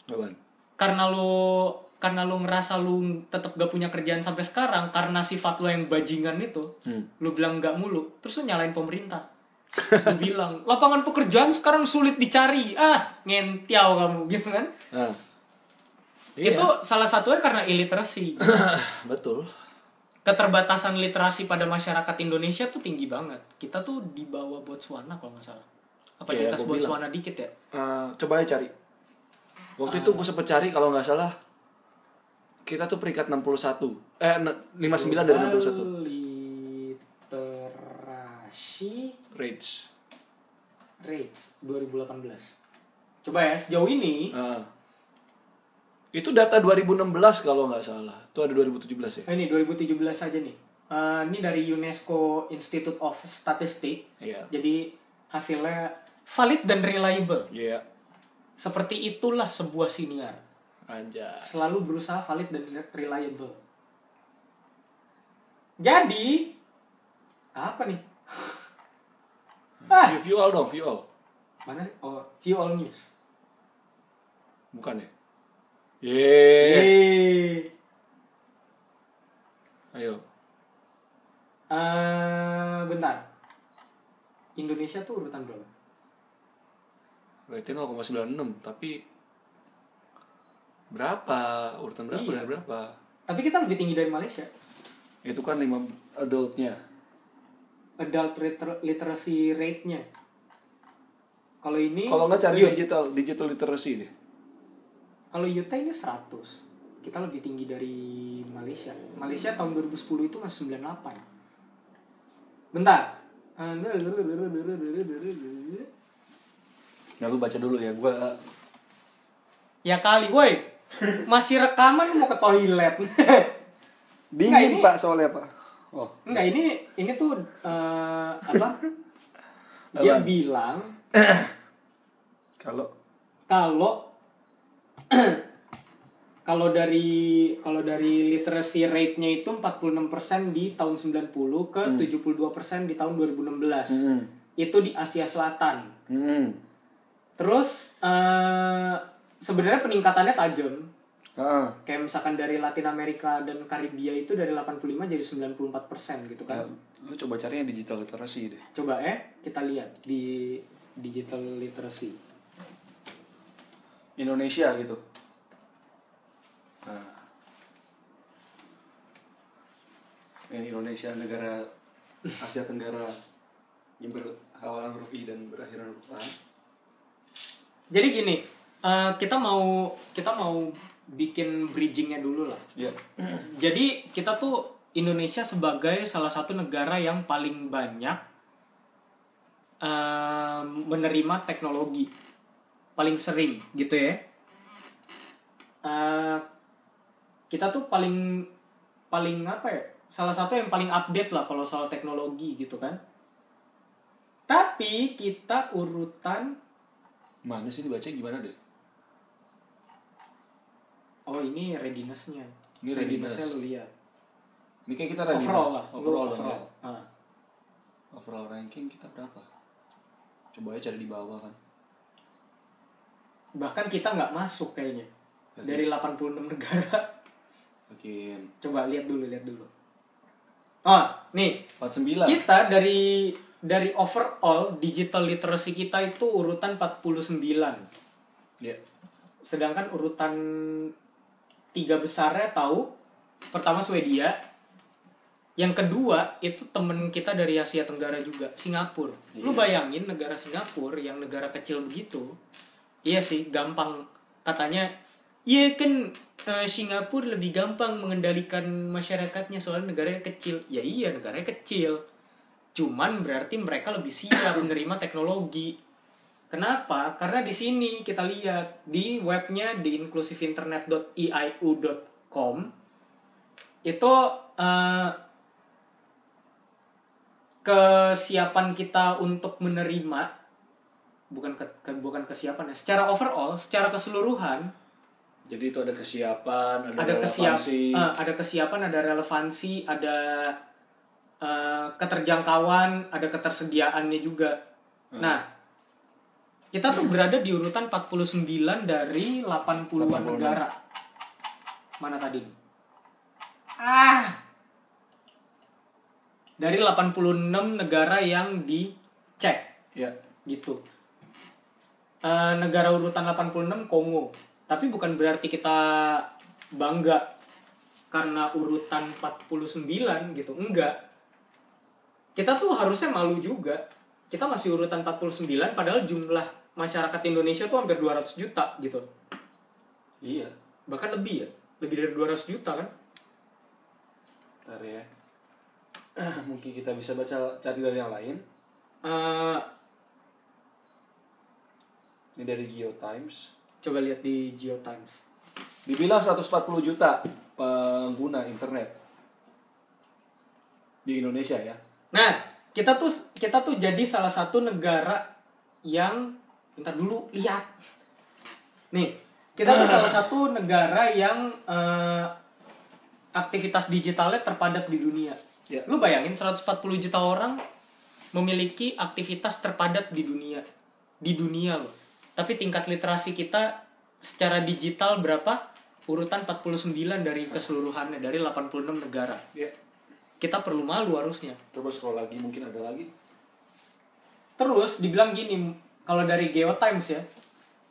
Apaan? karena lu karena lu ngerasa lu tetap gak punya kerjaan sampai sekarang karena sifat lu yang bajingan itu, Hmm. lu bilang nggak mulu, terus lu nyalain pemerintah. lu bilang lapangan pekerjaan sekarang sulit dicari ah ngentiau kamu gitu kan Nah. itu salah satunya karena illiterasi Betul. keterbatasan literasi pada masyarakat Indonesia tuh tinggi banget. Kita tuh di bawah Botswana kalau nggak salah. Apa di Iya, atas gua bilang. Botswana dikit ya? Eh, coba aja cari. Waktu itu gue sempet cari kalau nggak salah kita tuh peringkat 61. Eh ne- 59 dari 61. Literasi Rates. rates 2018. Coba ya sejauh ini Ah. itu data 2016 kalau nggak salah. Itu ada 2017 ya. oh, ini 2017 aja nih. Eh, ini dari UNESCO Institute of Statistics. Iya. Jadi hasilnya valid dan reliable. Iya. Seperti itulah sebuah siniar. Anjay. selalu berusaha valid dan reliable. Jadi apa nih? ah, View, view all dong, view all. mana? sih? Oh, view all news. Bukan ya? Yeay. Yeay. Ayo. Eh, bentar. Indonesia tuh urutan berapa? Ratingnya 0,96 tapi berapa? Urutan berapa? Iya. Dan berapa? Tapi kita lebih tinggi dari Malaysia. Itu kan 5 adultnya. Adult liter- literacy rate-nya. Kalau ini Kalau nggak cari youth. digital digital literacy deh. Kalau Utah ini 100. Kita lebih tinggi dari Malaysia. Malaysia tahun 2010 itu masih 98. Bentar. Nah, lu baca dulu ya. Gua Ya kali, woi. Masih rekaman mau ke toilet. dingin ini- Pak soalnya, Pak. Oh. Enggak, ini ini tuh eh, apa? Dia bilang Kalau kalau kalau dari kalau dari literacy rate-nya itu 46% di tahun 90 ke 72% di tahun 2016. Hmm. Itu di Asia Selatan. hmm. Terus eh sebenarnya peningkatannya tajam. Ah. Kayak misalkan dari Latin Amerika dan Karibia itu dari 85 jadi 94% gitu kan. Nah, lu coba cari yang digital literasi deh. Coba eh kita lihat di digital literacy. Indonesia gitu. Nah. Yang Indonesia negara Asia Tenggara yang berawalan huruf I dan berakhiran huruf A. Jadi gini, eh, kita mau kita mau bikin bridgingnya dulu lah. Iya. Jadi kita tuh Indonesia sebagai salah satu negara yang paling banyak eh, menerima teknologi, paling sering gitu ya. Eh, kita tuh paling paling apa ya? Salah satu yang paling update lah kalau soal teknologi gitu kan. Tapi kita urutan Mana sih dibaca gimana deh? Oh ini readiness-nya. Ini readiness. Readiness-nya lu lihat. Ini kayak kita readiness. Overall lah. Overall, overall. ya. Ah. Overall ranking kita berapa? Coba aja cari di bawah kan. Bahkan kita nggak masuk kayaknya. Dari 86 negara. Makin Coba lihat dulu, lihat dulu. Oh, nih. 49. Kita dari dari overall digital literacy kita itu urutan 49. Ya. Sedangkan urutan tiga besarnya tahu pertama Swedia, yang kedua itu temen kita dari Asia Tenggara juga, Singapura. Lu bayangin negara Singapura yang negara kecil begitu, iya sih gampang katanya, iya kan eh, Singapura lebih gampang mengendalikan masyarakatnya soalnya negaranya kecil. Ya iya negaranya kecil, cuman berarti mereka lebih siap menerima teknologi. Kenapa? Karena di sini kita lihat di webnya di inclusiveinternet.eiu.com itu eh, kesiapan kita untuk menerima bukan ke, ke- bukan kesiapan ya secara overall secara keseluruhan Jadi itu ada kesiapan, ada, ada kesiap relevansi. eh, ada kesiapan ada relevansi ada eh, keterjangkauan ada ketersediaannya juga nah kita tuh berada di urutan 49 dari 80-an 86. negara mana tadi ah dari 86 negara yang dicek Ya. gitu. Eh, negara urutan 86 Kongo. Tapi bukan berarti kita bangga karena urutan 49 gitu. Enggak. Kita tuh harusnya malu juga. Kita masih urutan 49 padahal jumlah masyarakat Indonesia tuh hampir 200 juta gitu. Iya. Bahkan lebih ya. Lebih dari 200 juta kan? Ntar ya. Mungkin kita bisa baca cari dari yang lain. Eh, Ini dari Geotimes. coba lihat di GeoTimes. Dibilang 140 juta pengguna internet di Indonesia ya. Nah, kita tuh kita tuh jadi salah satu negara yang bentar dulu lihat. Nih, kita tuh salah satu negara yang eh, aktivitas digitalnya terpadat di dunia. Ya. Lu bayangin 140 juta orang memiliki aktivitas terpadat di dunia. Di dunia loh. Tapi tingkat literasi kita secara digital berapa? Urutan 49 dari keseluruhannya dari 86 negara. Ya. Kita perlu malu harusnya. Coba scroll lagi, mungkin ada lagi. Terus dibilang gini, kalau dari GeoTimes ya,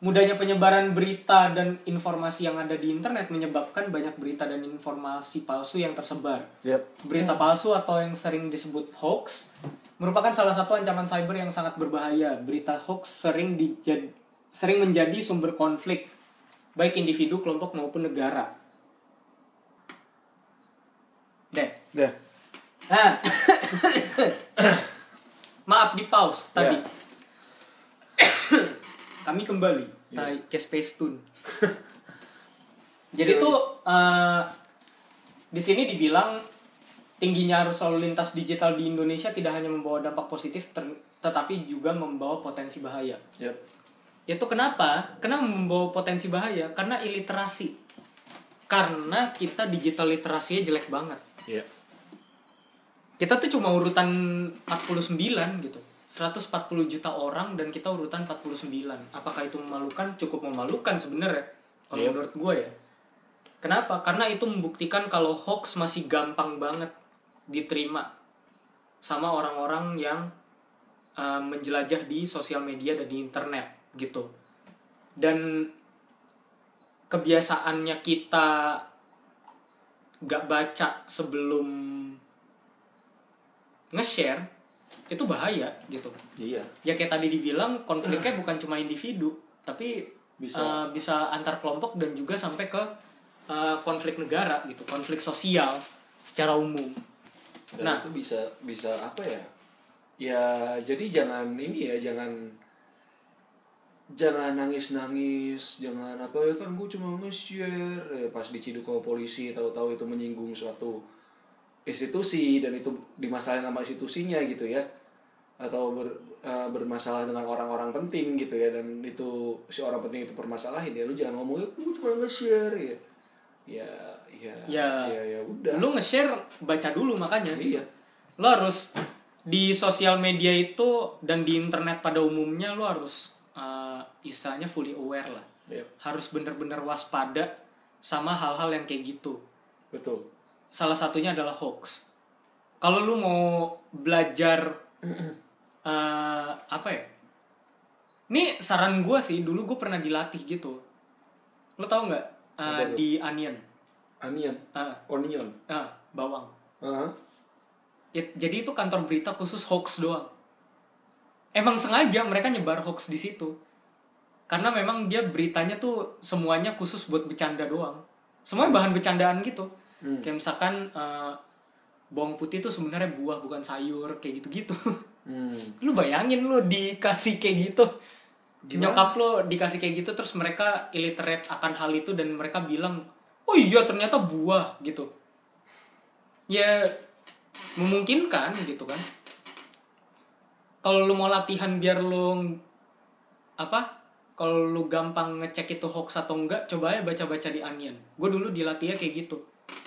mudahnya penyebaran berita dan informasi yang ada di internet menyebabkan banyak berita dan informasi palsu yang tersebar. Yep. Berita palsu atau yang sering disebut hoax merupakan salah satu ancaman cyber yang sangat berbahaya. Berita hoax sering dijad- sering menjadi sumber konflik baik individu, kelompok maupun negara. Deh. Deh. Nah. Maaf di pause tadi. Ya. Kami kembali tai- ke Space Tune. Jadi tuh eh, di sini dibilang tingginya arus lalu lintas digital di Indonesia tidak hanya membawa dampak positif ter- tetapi juga membawa potensi bahaya. Yep. itu kenapa kenapa membawa potensi bahaya karena iliterasi karena kita digital literasinya jelek banget Iya. kita tuh cuma urutan 49 gitu 140 juta orang dan kita urutan 49 apakah itu memalukan? Cukup memalukan sebenarnya kalau Iya. menurut gue ya. Kenapa? Karena itu membuktikan kalau hoax masih gampang banget diterima sama orang-orang yang uh, menjelajah di sosial media dan di internet gitu. Dan kebiasaannya kita gak baca sebelum nge-share itu bahaya gitu Iya. ya kayak tadi dibilang konfliknya bukan cuma individu tapi Bisa. uh, bisa antar kelompok dan juga sampai ke uh, konflik negara gitu konflik sosial secara umum Dan Nah. itu bisa bisa apa ya? Ya jadi jangan ini ya jangan jangan nangis nangis jangan apa ya kan gue cuma nge-share ya, pas diciduk sama polisi tahu-tahu itu menyinggung suatu institusi dan itu dimasalahin sama institusinya gitu ya. Atau ber, eh, bermasalah dengan orang-orang penting gitu ya. Dan itu si orang penting itu permasalahin ya. Lu jangan ngomong gue cuma nge-share ya. Ya ya Ya. ya, ya udah. Lu nge-share baca dulu makanya. Iya. Lo harus di sosial media itu dan di internet pada umumnya lo harus uh, istilahnya fully aware lah. Iya, harus bener-bener waspada sama hal-hal yang kayak gitu. Betul salah satunya adalah hoax. Kalau lu mau belajar eh, apa ya? Ini saran gue sih dulu gue pernah dilatih gitu. Lo tau nggak tuh? di onion? Onion? Ah, onion? Ah, bawang. Heeh. It- jadi itu kantor berita khusus hoax doang. Emang sengaja mereka nyebar hoax di situ. Karena memang dia beritanya tuh semuanya khusus buat bercanda doang. Semuanya bahan bercandaan gitu Hmm. kayak misalkan eh, bawang putih tuh sebenarnya buah bukan sayur kayak gitu-gitu hmm. lu bayangin lu dikasih kayak gitu Gimana? nyokap lu dikasih kayak gitu terus mereka illiterate akan hal itu dan mereka bilang oh iya ternyata buah gitu ya memungkinkan gitu kan kalau lu mau latihan biar lu apa kalau lu gampang ngecek itu hoax atau enggak coba aja baca-baca di Onion gue dulu dilatihnya kayak gitu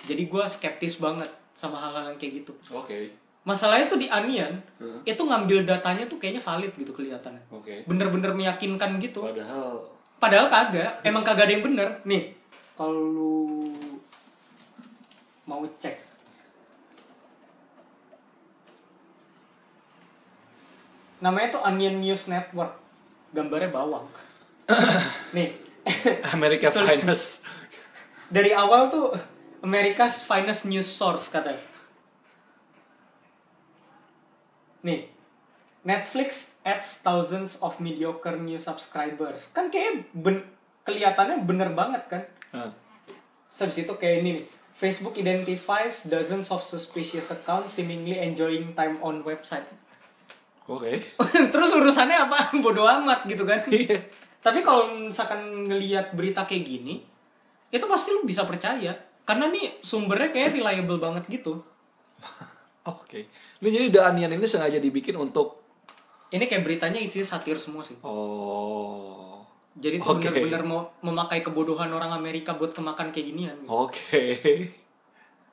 jadi gue skeptis banget sama hal-hal yang kayak gitu. Oke. Masalahnya tuh di Onion Hmm. itu ngambil datanya tuh kayaknya valid gitu kelihatannya. Oke. Bener-bener meyakinkan gitu. Padahal padahal kagak emang kagak ada yang bener. Nih kalau mau cek namanya tuh Onion News Network. Gambarnya bawang. Nih. America Tulis. Finest. Dari awal tuh America's finest news source katanya. Nih, Netflix adds thousands of mediocre news subscribers. Kan kayak ben kelihatannya bener banget kan? Hah. Terus itu kayak ini nih. Facebook identifies dozens of suspicious accounts seemingly enjoying time on website. oke Terus urusannya apa? Bodoh amat gitu kan? Iya. Tapi kalau misalkan ngelihat berita kayak gini, itu pasti lu bisa percaya. Karena nih sumbernya kayak reliable banget gitu. oke ini jadi The Onion ini sengaja dibikin untuk Ini kayak beritanya isinya satir semua sih. oh Jadi tuh Oke. bener-bener mau memakai kebodohan orang Amerika buat kemakan kayak ginian. oke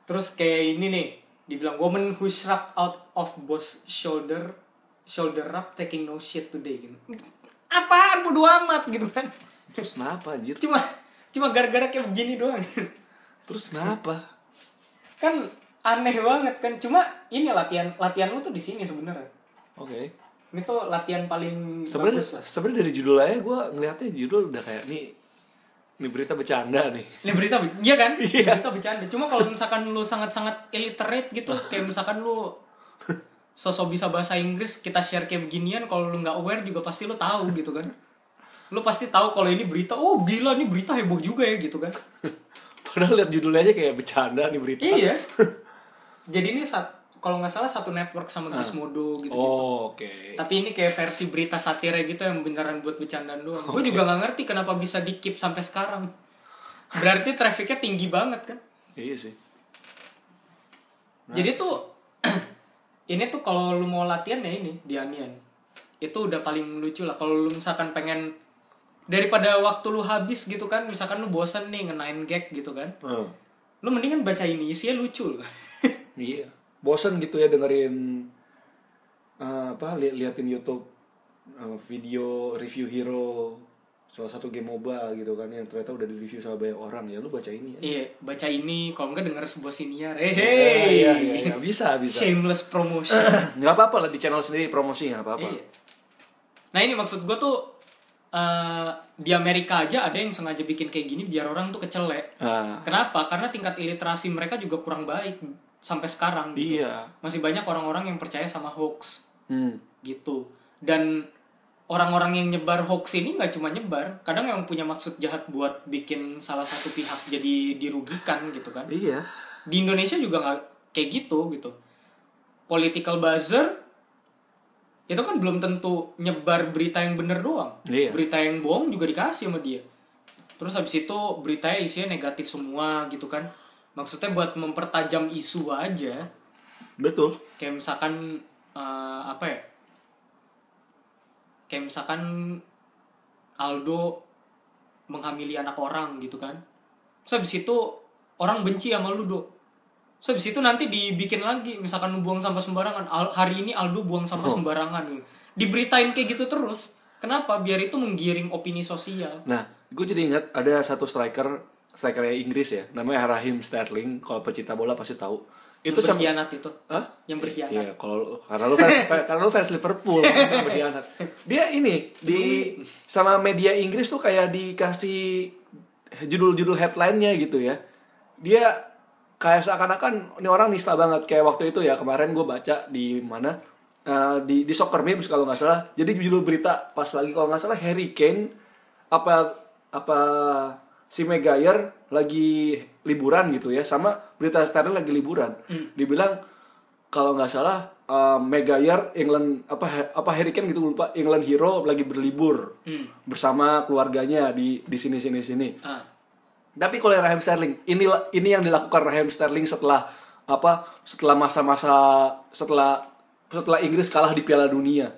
Terus kayak ini nih, dibilang woman who shrugged out of boss shoulder shoulder up taking no shit today gitu. Apaan bodo amat gitu kan. terus kenapa anjir Cuma cuma gara-gara kayak begini doang. Terus kenapa kan aneh banget kan. Cuma ini latihan latihan lu tuh di sini sebenarnya. oke Ini tuh latihan paling sebenarnya lah. sebenarnya dari judul aja gue ngeliatnya judul udah kayak nih ini berita bercanda nih Ini berita, iya kan? Berita bercanda. Cuma kalau misalkan lu sangat-sangat illiterate gitu, kayak misalkan lu sosok bisa bahasa Inggris, kita share kayak beginian, kalau lu nggak aware juga pasti lu tahu gitu kan. Lu pasti tahu kalau ini berita, oh gila ini berita heboh juga ya gitu kan. Padahal liat judulnya aja kayak bercanda nih berita Iya. Jadi ini sat, kalau nggak salah satu network sama Gizmodo gitu. oh oke Tapi ini kayak versi berita satirnya gitu yang beneran buat bercandaan doang. Gue juga nggak ngerti kenapa bisa di keep sampai sekarang. Berarti trafficnya tinggi banget kan? iya sih Jadi tuh ini tuh kalau lu mau latihan ya ini di Anian. Itu udah paling lucu lah kalau lu misalkan pengen daripada waktu lu habis gitu kan misalkan lu bosan nih ngenain gag gitu kan Hmm. lu mendingan baca ini isinya lucu loh Iya. Bosen gitu ya dengerin eh, apa li liatin YouTube eh, video review hero salah satu game MOBA gitu kan yang ternyata udah di review sama banyak orang ya lu baca ini ya. iya baca ini kalau enggak denger sebuah siniar eh Iya, hey iya, iya, iya. bisa bisa. shameless promotion nggak apa-apa lah di channel sendiri promosi nggak apa-apa. Iya. Nah ini maksud gue tuh eh, di Amerika aja ada yang sengaja bikin kayak gini biar orang tuh kecelek. Ah, Kenapa? Karena tingkat iliterasi mereka juga kurang baik sampai sekarang. Gitu. iya. Masih banyak orang-orang yang percaya sama hoax Hmm. gitu. Dan orang-orang yang nyebar hoax ini nggak cuma nyebar, kadang emang punya maksud jahat buat bikin salah satu pihak jadi dirugikan gitu kan. Iya. Di Indonesia juga nggak kayak gitu gitu. Political buzzer itu kan belum tentu nyebar berita yang bener doang. Iya. Berita yang bohong juga dikasih sama dia. Terus habis itu beritanya isinya negatif semua gitu kan. Maksudnya buat mempertajam isu aja. Betul. Kayak misalkan eh, apa ya? Kayak misalkan Aldo menghamili anak orang gitu kan. Terus habis itu orang benci sama lu, Do. Terus habis itu nanti dibikin lagi, misalkan lu buang sampah sembarangan. Al- hari ini Aldo buang sampah Oh. sembarangan. Diberitain kayak gitu terus. Kenapa? Biar itu menggiring opini sosial. Nah, gue jadi ingat ada satu striker strikernya Inggris ya, namanya Raheem Sterling. Kalau pecinta bola pasti tahu. Itu Yang berkhianat itu. Hah? Yang berkhianat. Iya, kalau karena lu fans karena lu fans Liverpool berkhianat. Dia ini di sama media Inggris tuh kayak dikasih judul-judul headline-nya gitu ya. Dia kayak seakan-akan ini orang nista banget kayak waktu itu ya kemarin gue baca di mana eh, di di soccer memes kalau nggak salah. Jadi judul berita pas lagi kalau nggak salah Harry Kane apa apa si Maguire lagi liburan gitu ya sama berita Sterling lagi liburan. Dibilang kalau nggak salah uh, Maguire England apa apa Harry Kane gitu lupa England hero lagi berlibur Hmm. bersama keluarganya di di sini sini sini. Ah. Tapi kalau Raheem Sterling, ini ini yang dilakukan Raheem Sterling setelah apa? Setelah masa-masa setelah setelah Inggris kalah di Piala Dunia.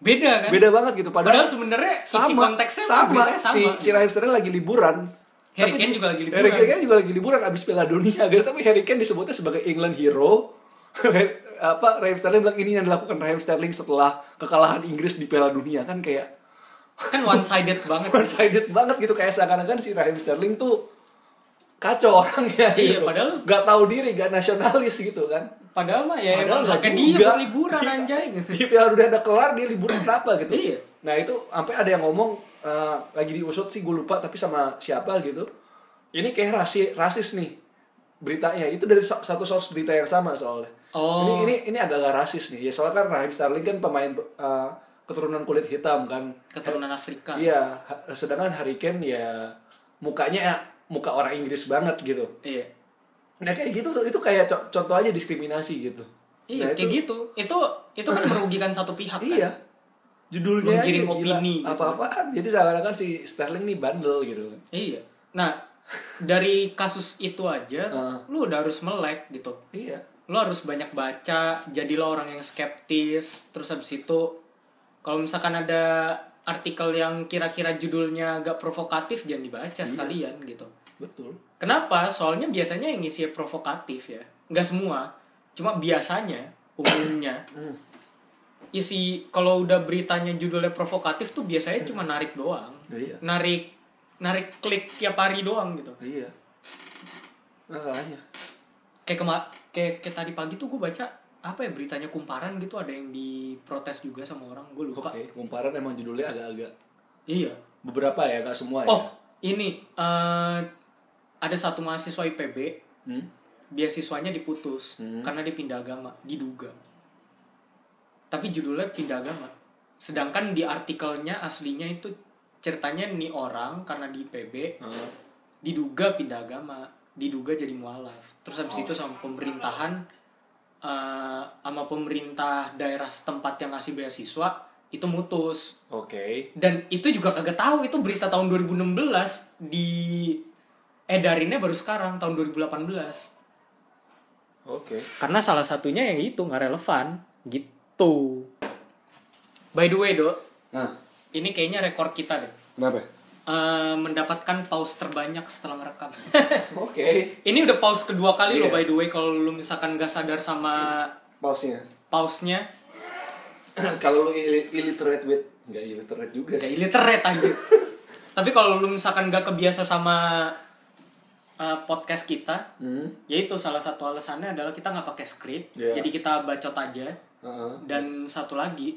Beda kan? Beda banget gitu Padahal padahal sebenarnya isi sama konteksnya sama, sama. si si Raheem Sterling lagi liburan. Harry Kane juga lagi liburan. Harry Kane juga lagi liburan abis Piala Dunia gitu. Tapi Harry Kane disebutnya sebagai England hero. apa Raheem Sterling bilang ini yang dilakukan Raheem Sterling setelah kekalahan Inggris di Piala Dunia kan kayak Kan one sided banget. one sided banget gitu kayak seakan-akan si Raheem Sterling tuh kacau orangnya Iya, gitu. padahal- nggak tahu diri nggak nasionalis gitu kan Padahal mah ya Padahal emang haknya dia buat liburan anjay. di Piala udah kelar dia liburan kenapa gitu Iya. nah itu sampai ada yang ngomong eh, lagi diusut sih gue lupa tapi sama siapa gitu ini kayak rasis rasis nih beritanya itu dari sa- satu source berita yang sama soalnya Oh. ini ini ini agak-agak rasis nih ya soalnya kan Raheem Sterling kan pemain eh, keturunan kulit hitam kan Keturunan Afrika. iya sedangkan Harry Kane ya mukanya muka orang Inggris banget gitu Iya. nah kayak gitu itu kayak co- contoh aja diskriminasi gitu Iya, Nah, kayak gitu. Itu itu kan merugikan satu pihak kan. Iya. Judulnya Menggiring gila. opini gitu. apa-apaan. Jadi seakan-akan si Sterling nih bandel gitu. Iya. Nah, dari kasus itu aja Heeh. lu udah harus melek gitu. Iya. Lu harus banyak baca, jadilah orang yang skeptis. Terus habis itu kalau misalkan ada artikel yang kira-kira judulnya agak provokatif jangan dibaca sekalian gitu. Betul. Kenapa? Soalnya biasanya yang ngisi provokatif ya. Nggak semua. Cuma biasanya, umumnya. Hmm. Isi, kalau udah beritanya judulnya provokatif tuh biasanya cuma narik doang. Iya. Narik narik klik tiap hari doang gitu. Iya. Makanya. Kayak kema kayak, kayak tadi pagi tuh gue baca apa ya beritanya kumparan gitu ada yang diprotes juga sama orang gue lupa. Oke, kumparan emang judulnya agak-agak Iya. beberapa ya, gak semua Oh, ya. ini eh ada satu mahasiswa IPB Hmm? beasiswanya diputus Hmm. karena dia pindah agama diduga tapi judulnya pindah agama sedangkan di artikelnya aslinya itu ceritanya nih orang karena di IPB Heeh. diduga pindah agama diduga jadi mualaf terus habis Oh. itu sama pemerintahan eh, sama pemerintah daerah setempat yang ngasih beasiswa itu mutus Oke. dan itu juga kagak tahu itu berita tahun 2016 di edarinnya baru sekarang tahun 2018 Oke. karena salah satunya yang itu nggak relevan gitu by the way dok Nah, ini kayaknya rekor kita deh Kenapa? Eh, mendapatkan pause terbanyak setelah ngerekam. Oke. Ini udah pause kedua kali loh Iya. by the way kalau lu misalkan gak sadar sama Pause-nya. pause-nya. Kalau lu il- illiterate with nggak illiterate juga Gak sih. illiterate anjir. Tapi kalau lu misalkan gak kebiasa sama eh, podcast kita, Hmm. ya itu salah satu alasannya adalah kita nggak pakai skrip, Iya. jadi kita bacot aja. Heeh. Dan satu lagi,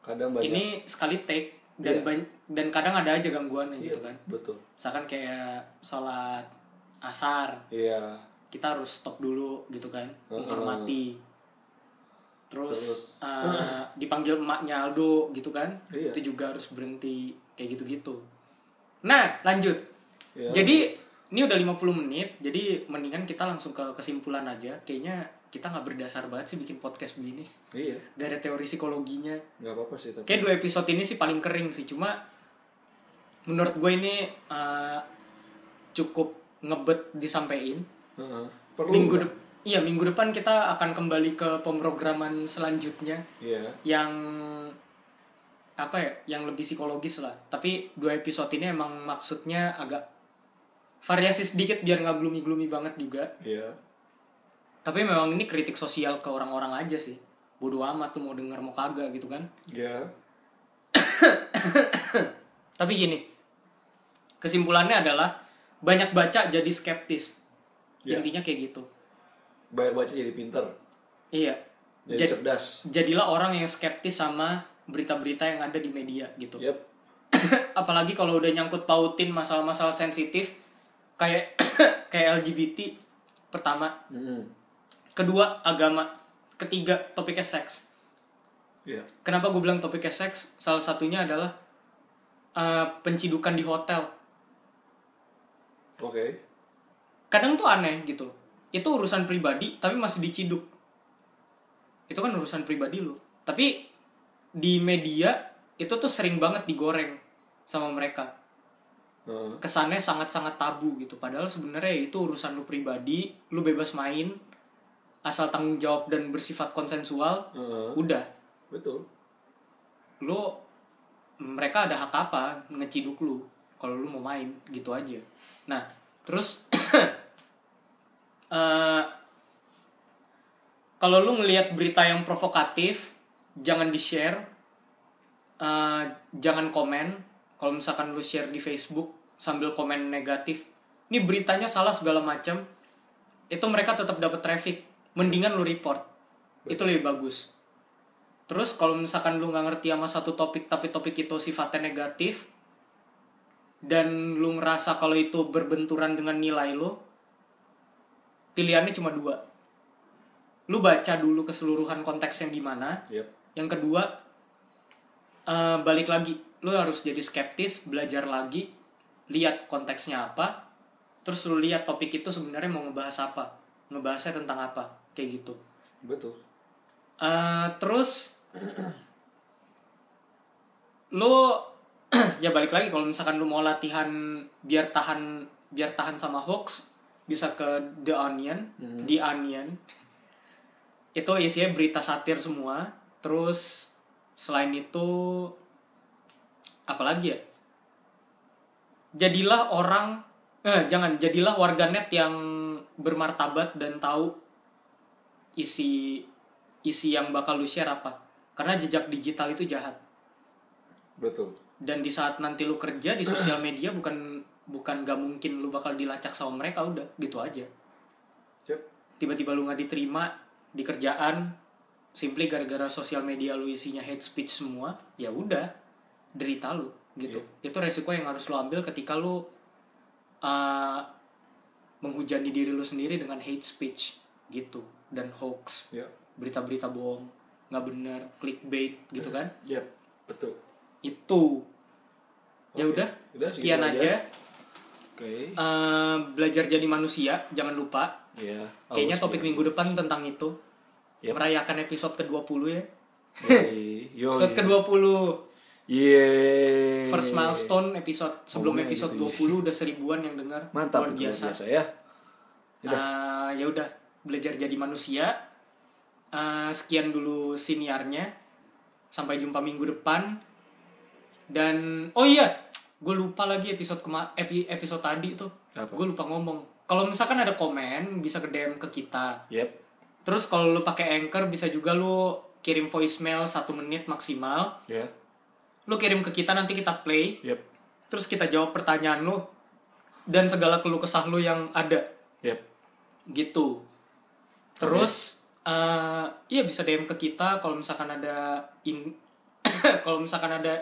Kadang banyak. ini sekali take dan Iya. bany- dan kadang ada aja gangguannya Iya, gitu kan. Betul. Misalkan kayak sholat asar, Iya. kita harus stop dulu gitu kan, menghormati. Terus, Terus, eh, dipanggil emaknya Aldo gitu kan, Iya. itu juga harus berhenti kayak gitu-gitu. Nah, lanjut. Iya. Jadi ini udah 50 menit, jadi mendingan kita langsung ke kesimpulan aja. Kayaknya kita nggak berdasar banget sih bikin podcast begini. Iya. Gak ada teori psikologinya. Nggak apa-apa sih tapi. Kayak dua episode ini sih paling kering sih, cuma menurut gue ini eh, cukup ngebet disampaikan. Perlu. Minggu depan, iya minggu depan kita akan kembali ke pemrograman selanjutnya Iya. yang apa ya, yang lebih psikologis lah. Tapi dua episode ini emang maksudnya agak variasi sedikit biar nggak gloomy gloomy banget juga. Iya. Tapi memang ini kritik sosial ke orang-orang aja sih. Bodoh amat tuh mau denger mau kagak gitu kan. Iya. Tapi gini, kesimpulannya adalah banyak baca jadi skeptis. Ya. Intinya kayak gitu. Banyak baca jadi pinter. Iya. Jadi Jad- cerdas. jadilah orang yang skeptis sama berita-berita yang ada di media gitu. Yep. Apalagi kalau udah nyangkut pautin masalah-masalah sensitif kayak kayak LGBT pertama, Hmm. kedua agama, ketiga topiknya seks. Iya. Kenapa gue bilang topiknya seks? Salah satunya adalah eh, pencidukan di hotel. Oke. Kadang tuh aneh gitu. Itu urusan pribadi tapi masih diciduk. Itu kan urusan pribadi lo. Tapi di media itu tuh sering banget digoreng sama mereka. Kesannya sangat-sangat tabu gitu. Padahal sebenarnya itu urusan lu pribadi, lu bebas main asal tanggung jawab dan bersifat konsensual, Heeh. udah. Betul. Lu mereka ada hak apa ngeciduk lu kalau lu mau main gitu aja. Nah, terus eh kalau lu ngelihat berita yang provokatif, jangan di-share. Eh, jangan komen. Kalau misalkan lu share di Facebook sambil komen negatif, ini beritanya salah segala macam. Itu mereka tetap dapat traffic. Mendingan lu report. Itu lebih bagus. Terus kalau misalkan lu nggak ngerti sama satu topik tapi topik itu sifatnya negatif dan lu ngerasa kalau itu berbenturan dengan nilai lu, pilihannya cuma dua. Lu baca dulu keseluruhan konteksnya gimana. Yep. Yang kedua, eh, balik lagi, lu harus jadi skeptis, belajar lagi, lihat konteksnya apa, terus lu lihat topik itu sebenarnya mau ngebahas apa, ngebahasnya tentang apa, kayak gitu. Betul. Eh, terus lu ya balik lagi kalau misalkan lu mau latihan biar tahan biar tahan sama hoax bisa ke The Onion, The Onion. Itu isinya berita satir semua. Terus selain itu apalagi ya? Jadilah orang eh jangan jadilah warganet yang bermartabat dan tahu isi isi yang bakal lu share apa. Karena jejak digital itu jahat. Betul. Dan di saat nanti lu kerja di sosial media bukan bukan gak mungkin lu bakal dilacak sama mereka udah gitu aja. Yep. Tiba-tiba lu nggak diterima di kerjaan simply gara-gara sosial media lu isinya hate speech semua, ya udah derita lu gitu. Itu resiko yang harus lu ambil ketika lu uh, menghujani diri lu sendiri dengan hate speech gitu dan hoax Yep. berita-berita bohong nggak benar clickbait gitu kan Yep. Betul. Itu ya udah sekian aja aja. Oke. Eh, belajar jadi manusia jangan lupa Iya. kayaknya topik ya. minggu depan tentang itu Yep. merayakan episode ke-20 ya. Yoi. episode ke-20 Yeay. first milestone episode sebelum Ngomongnya episode gitu 20 udah seribuan yang dengar Mantap luar biasa, biasa ya. Eh, ya udah belajar jadi manusia Eh, sekian dulu siniarnya sampai jumpa minggu depan dan oh iya gue lupa lagi episode kema epi- episode tadi tuh gue lupa ngomong kalau misalkan ada komen bisa ke DM ke kita Yep. terus kalau lu pakai anchor bisa juga lu kirim voicemail satu menit maksimal Ya. lu kirim ke kita nanti kita play Yep. terus kita jawab pertanyaan lu dan segala keluh kesah lu yang ada Yep. gitu terus eh, iya bisa DM ke kita kalau misalkan ada in kalau misalkan ada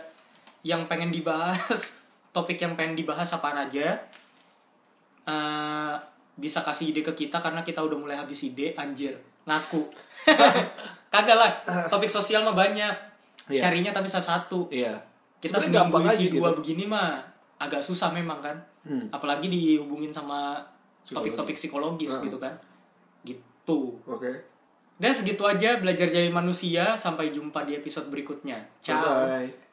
yang pengen dibahas topik yang pengen dibahas apaan aja eh, bisa kasih ide ke kita karena kita udah mulai habis ide anjir ngaku kagak lah topik sosial mah banyak Iya. carinya tapi satu-satu Iya. kita gampang isi dua gitu. begini mah agak susah memang kan Hmm. apalagi dihubungin sama topik-topik psikologis Ah. gitu kan gitu Oke. dan segitu aja belajar jadi manusia sampai jumpa di episode berikutnya ciao Bye.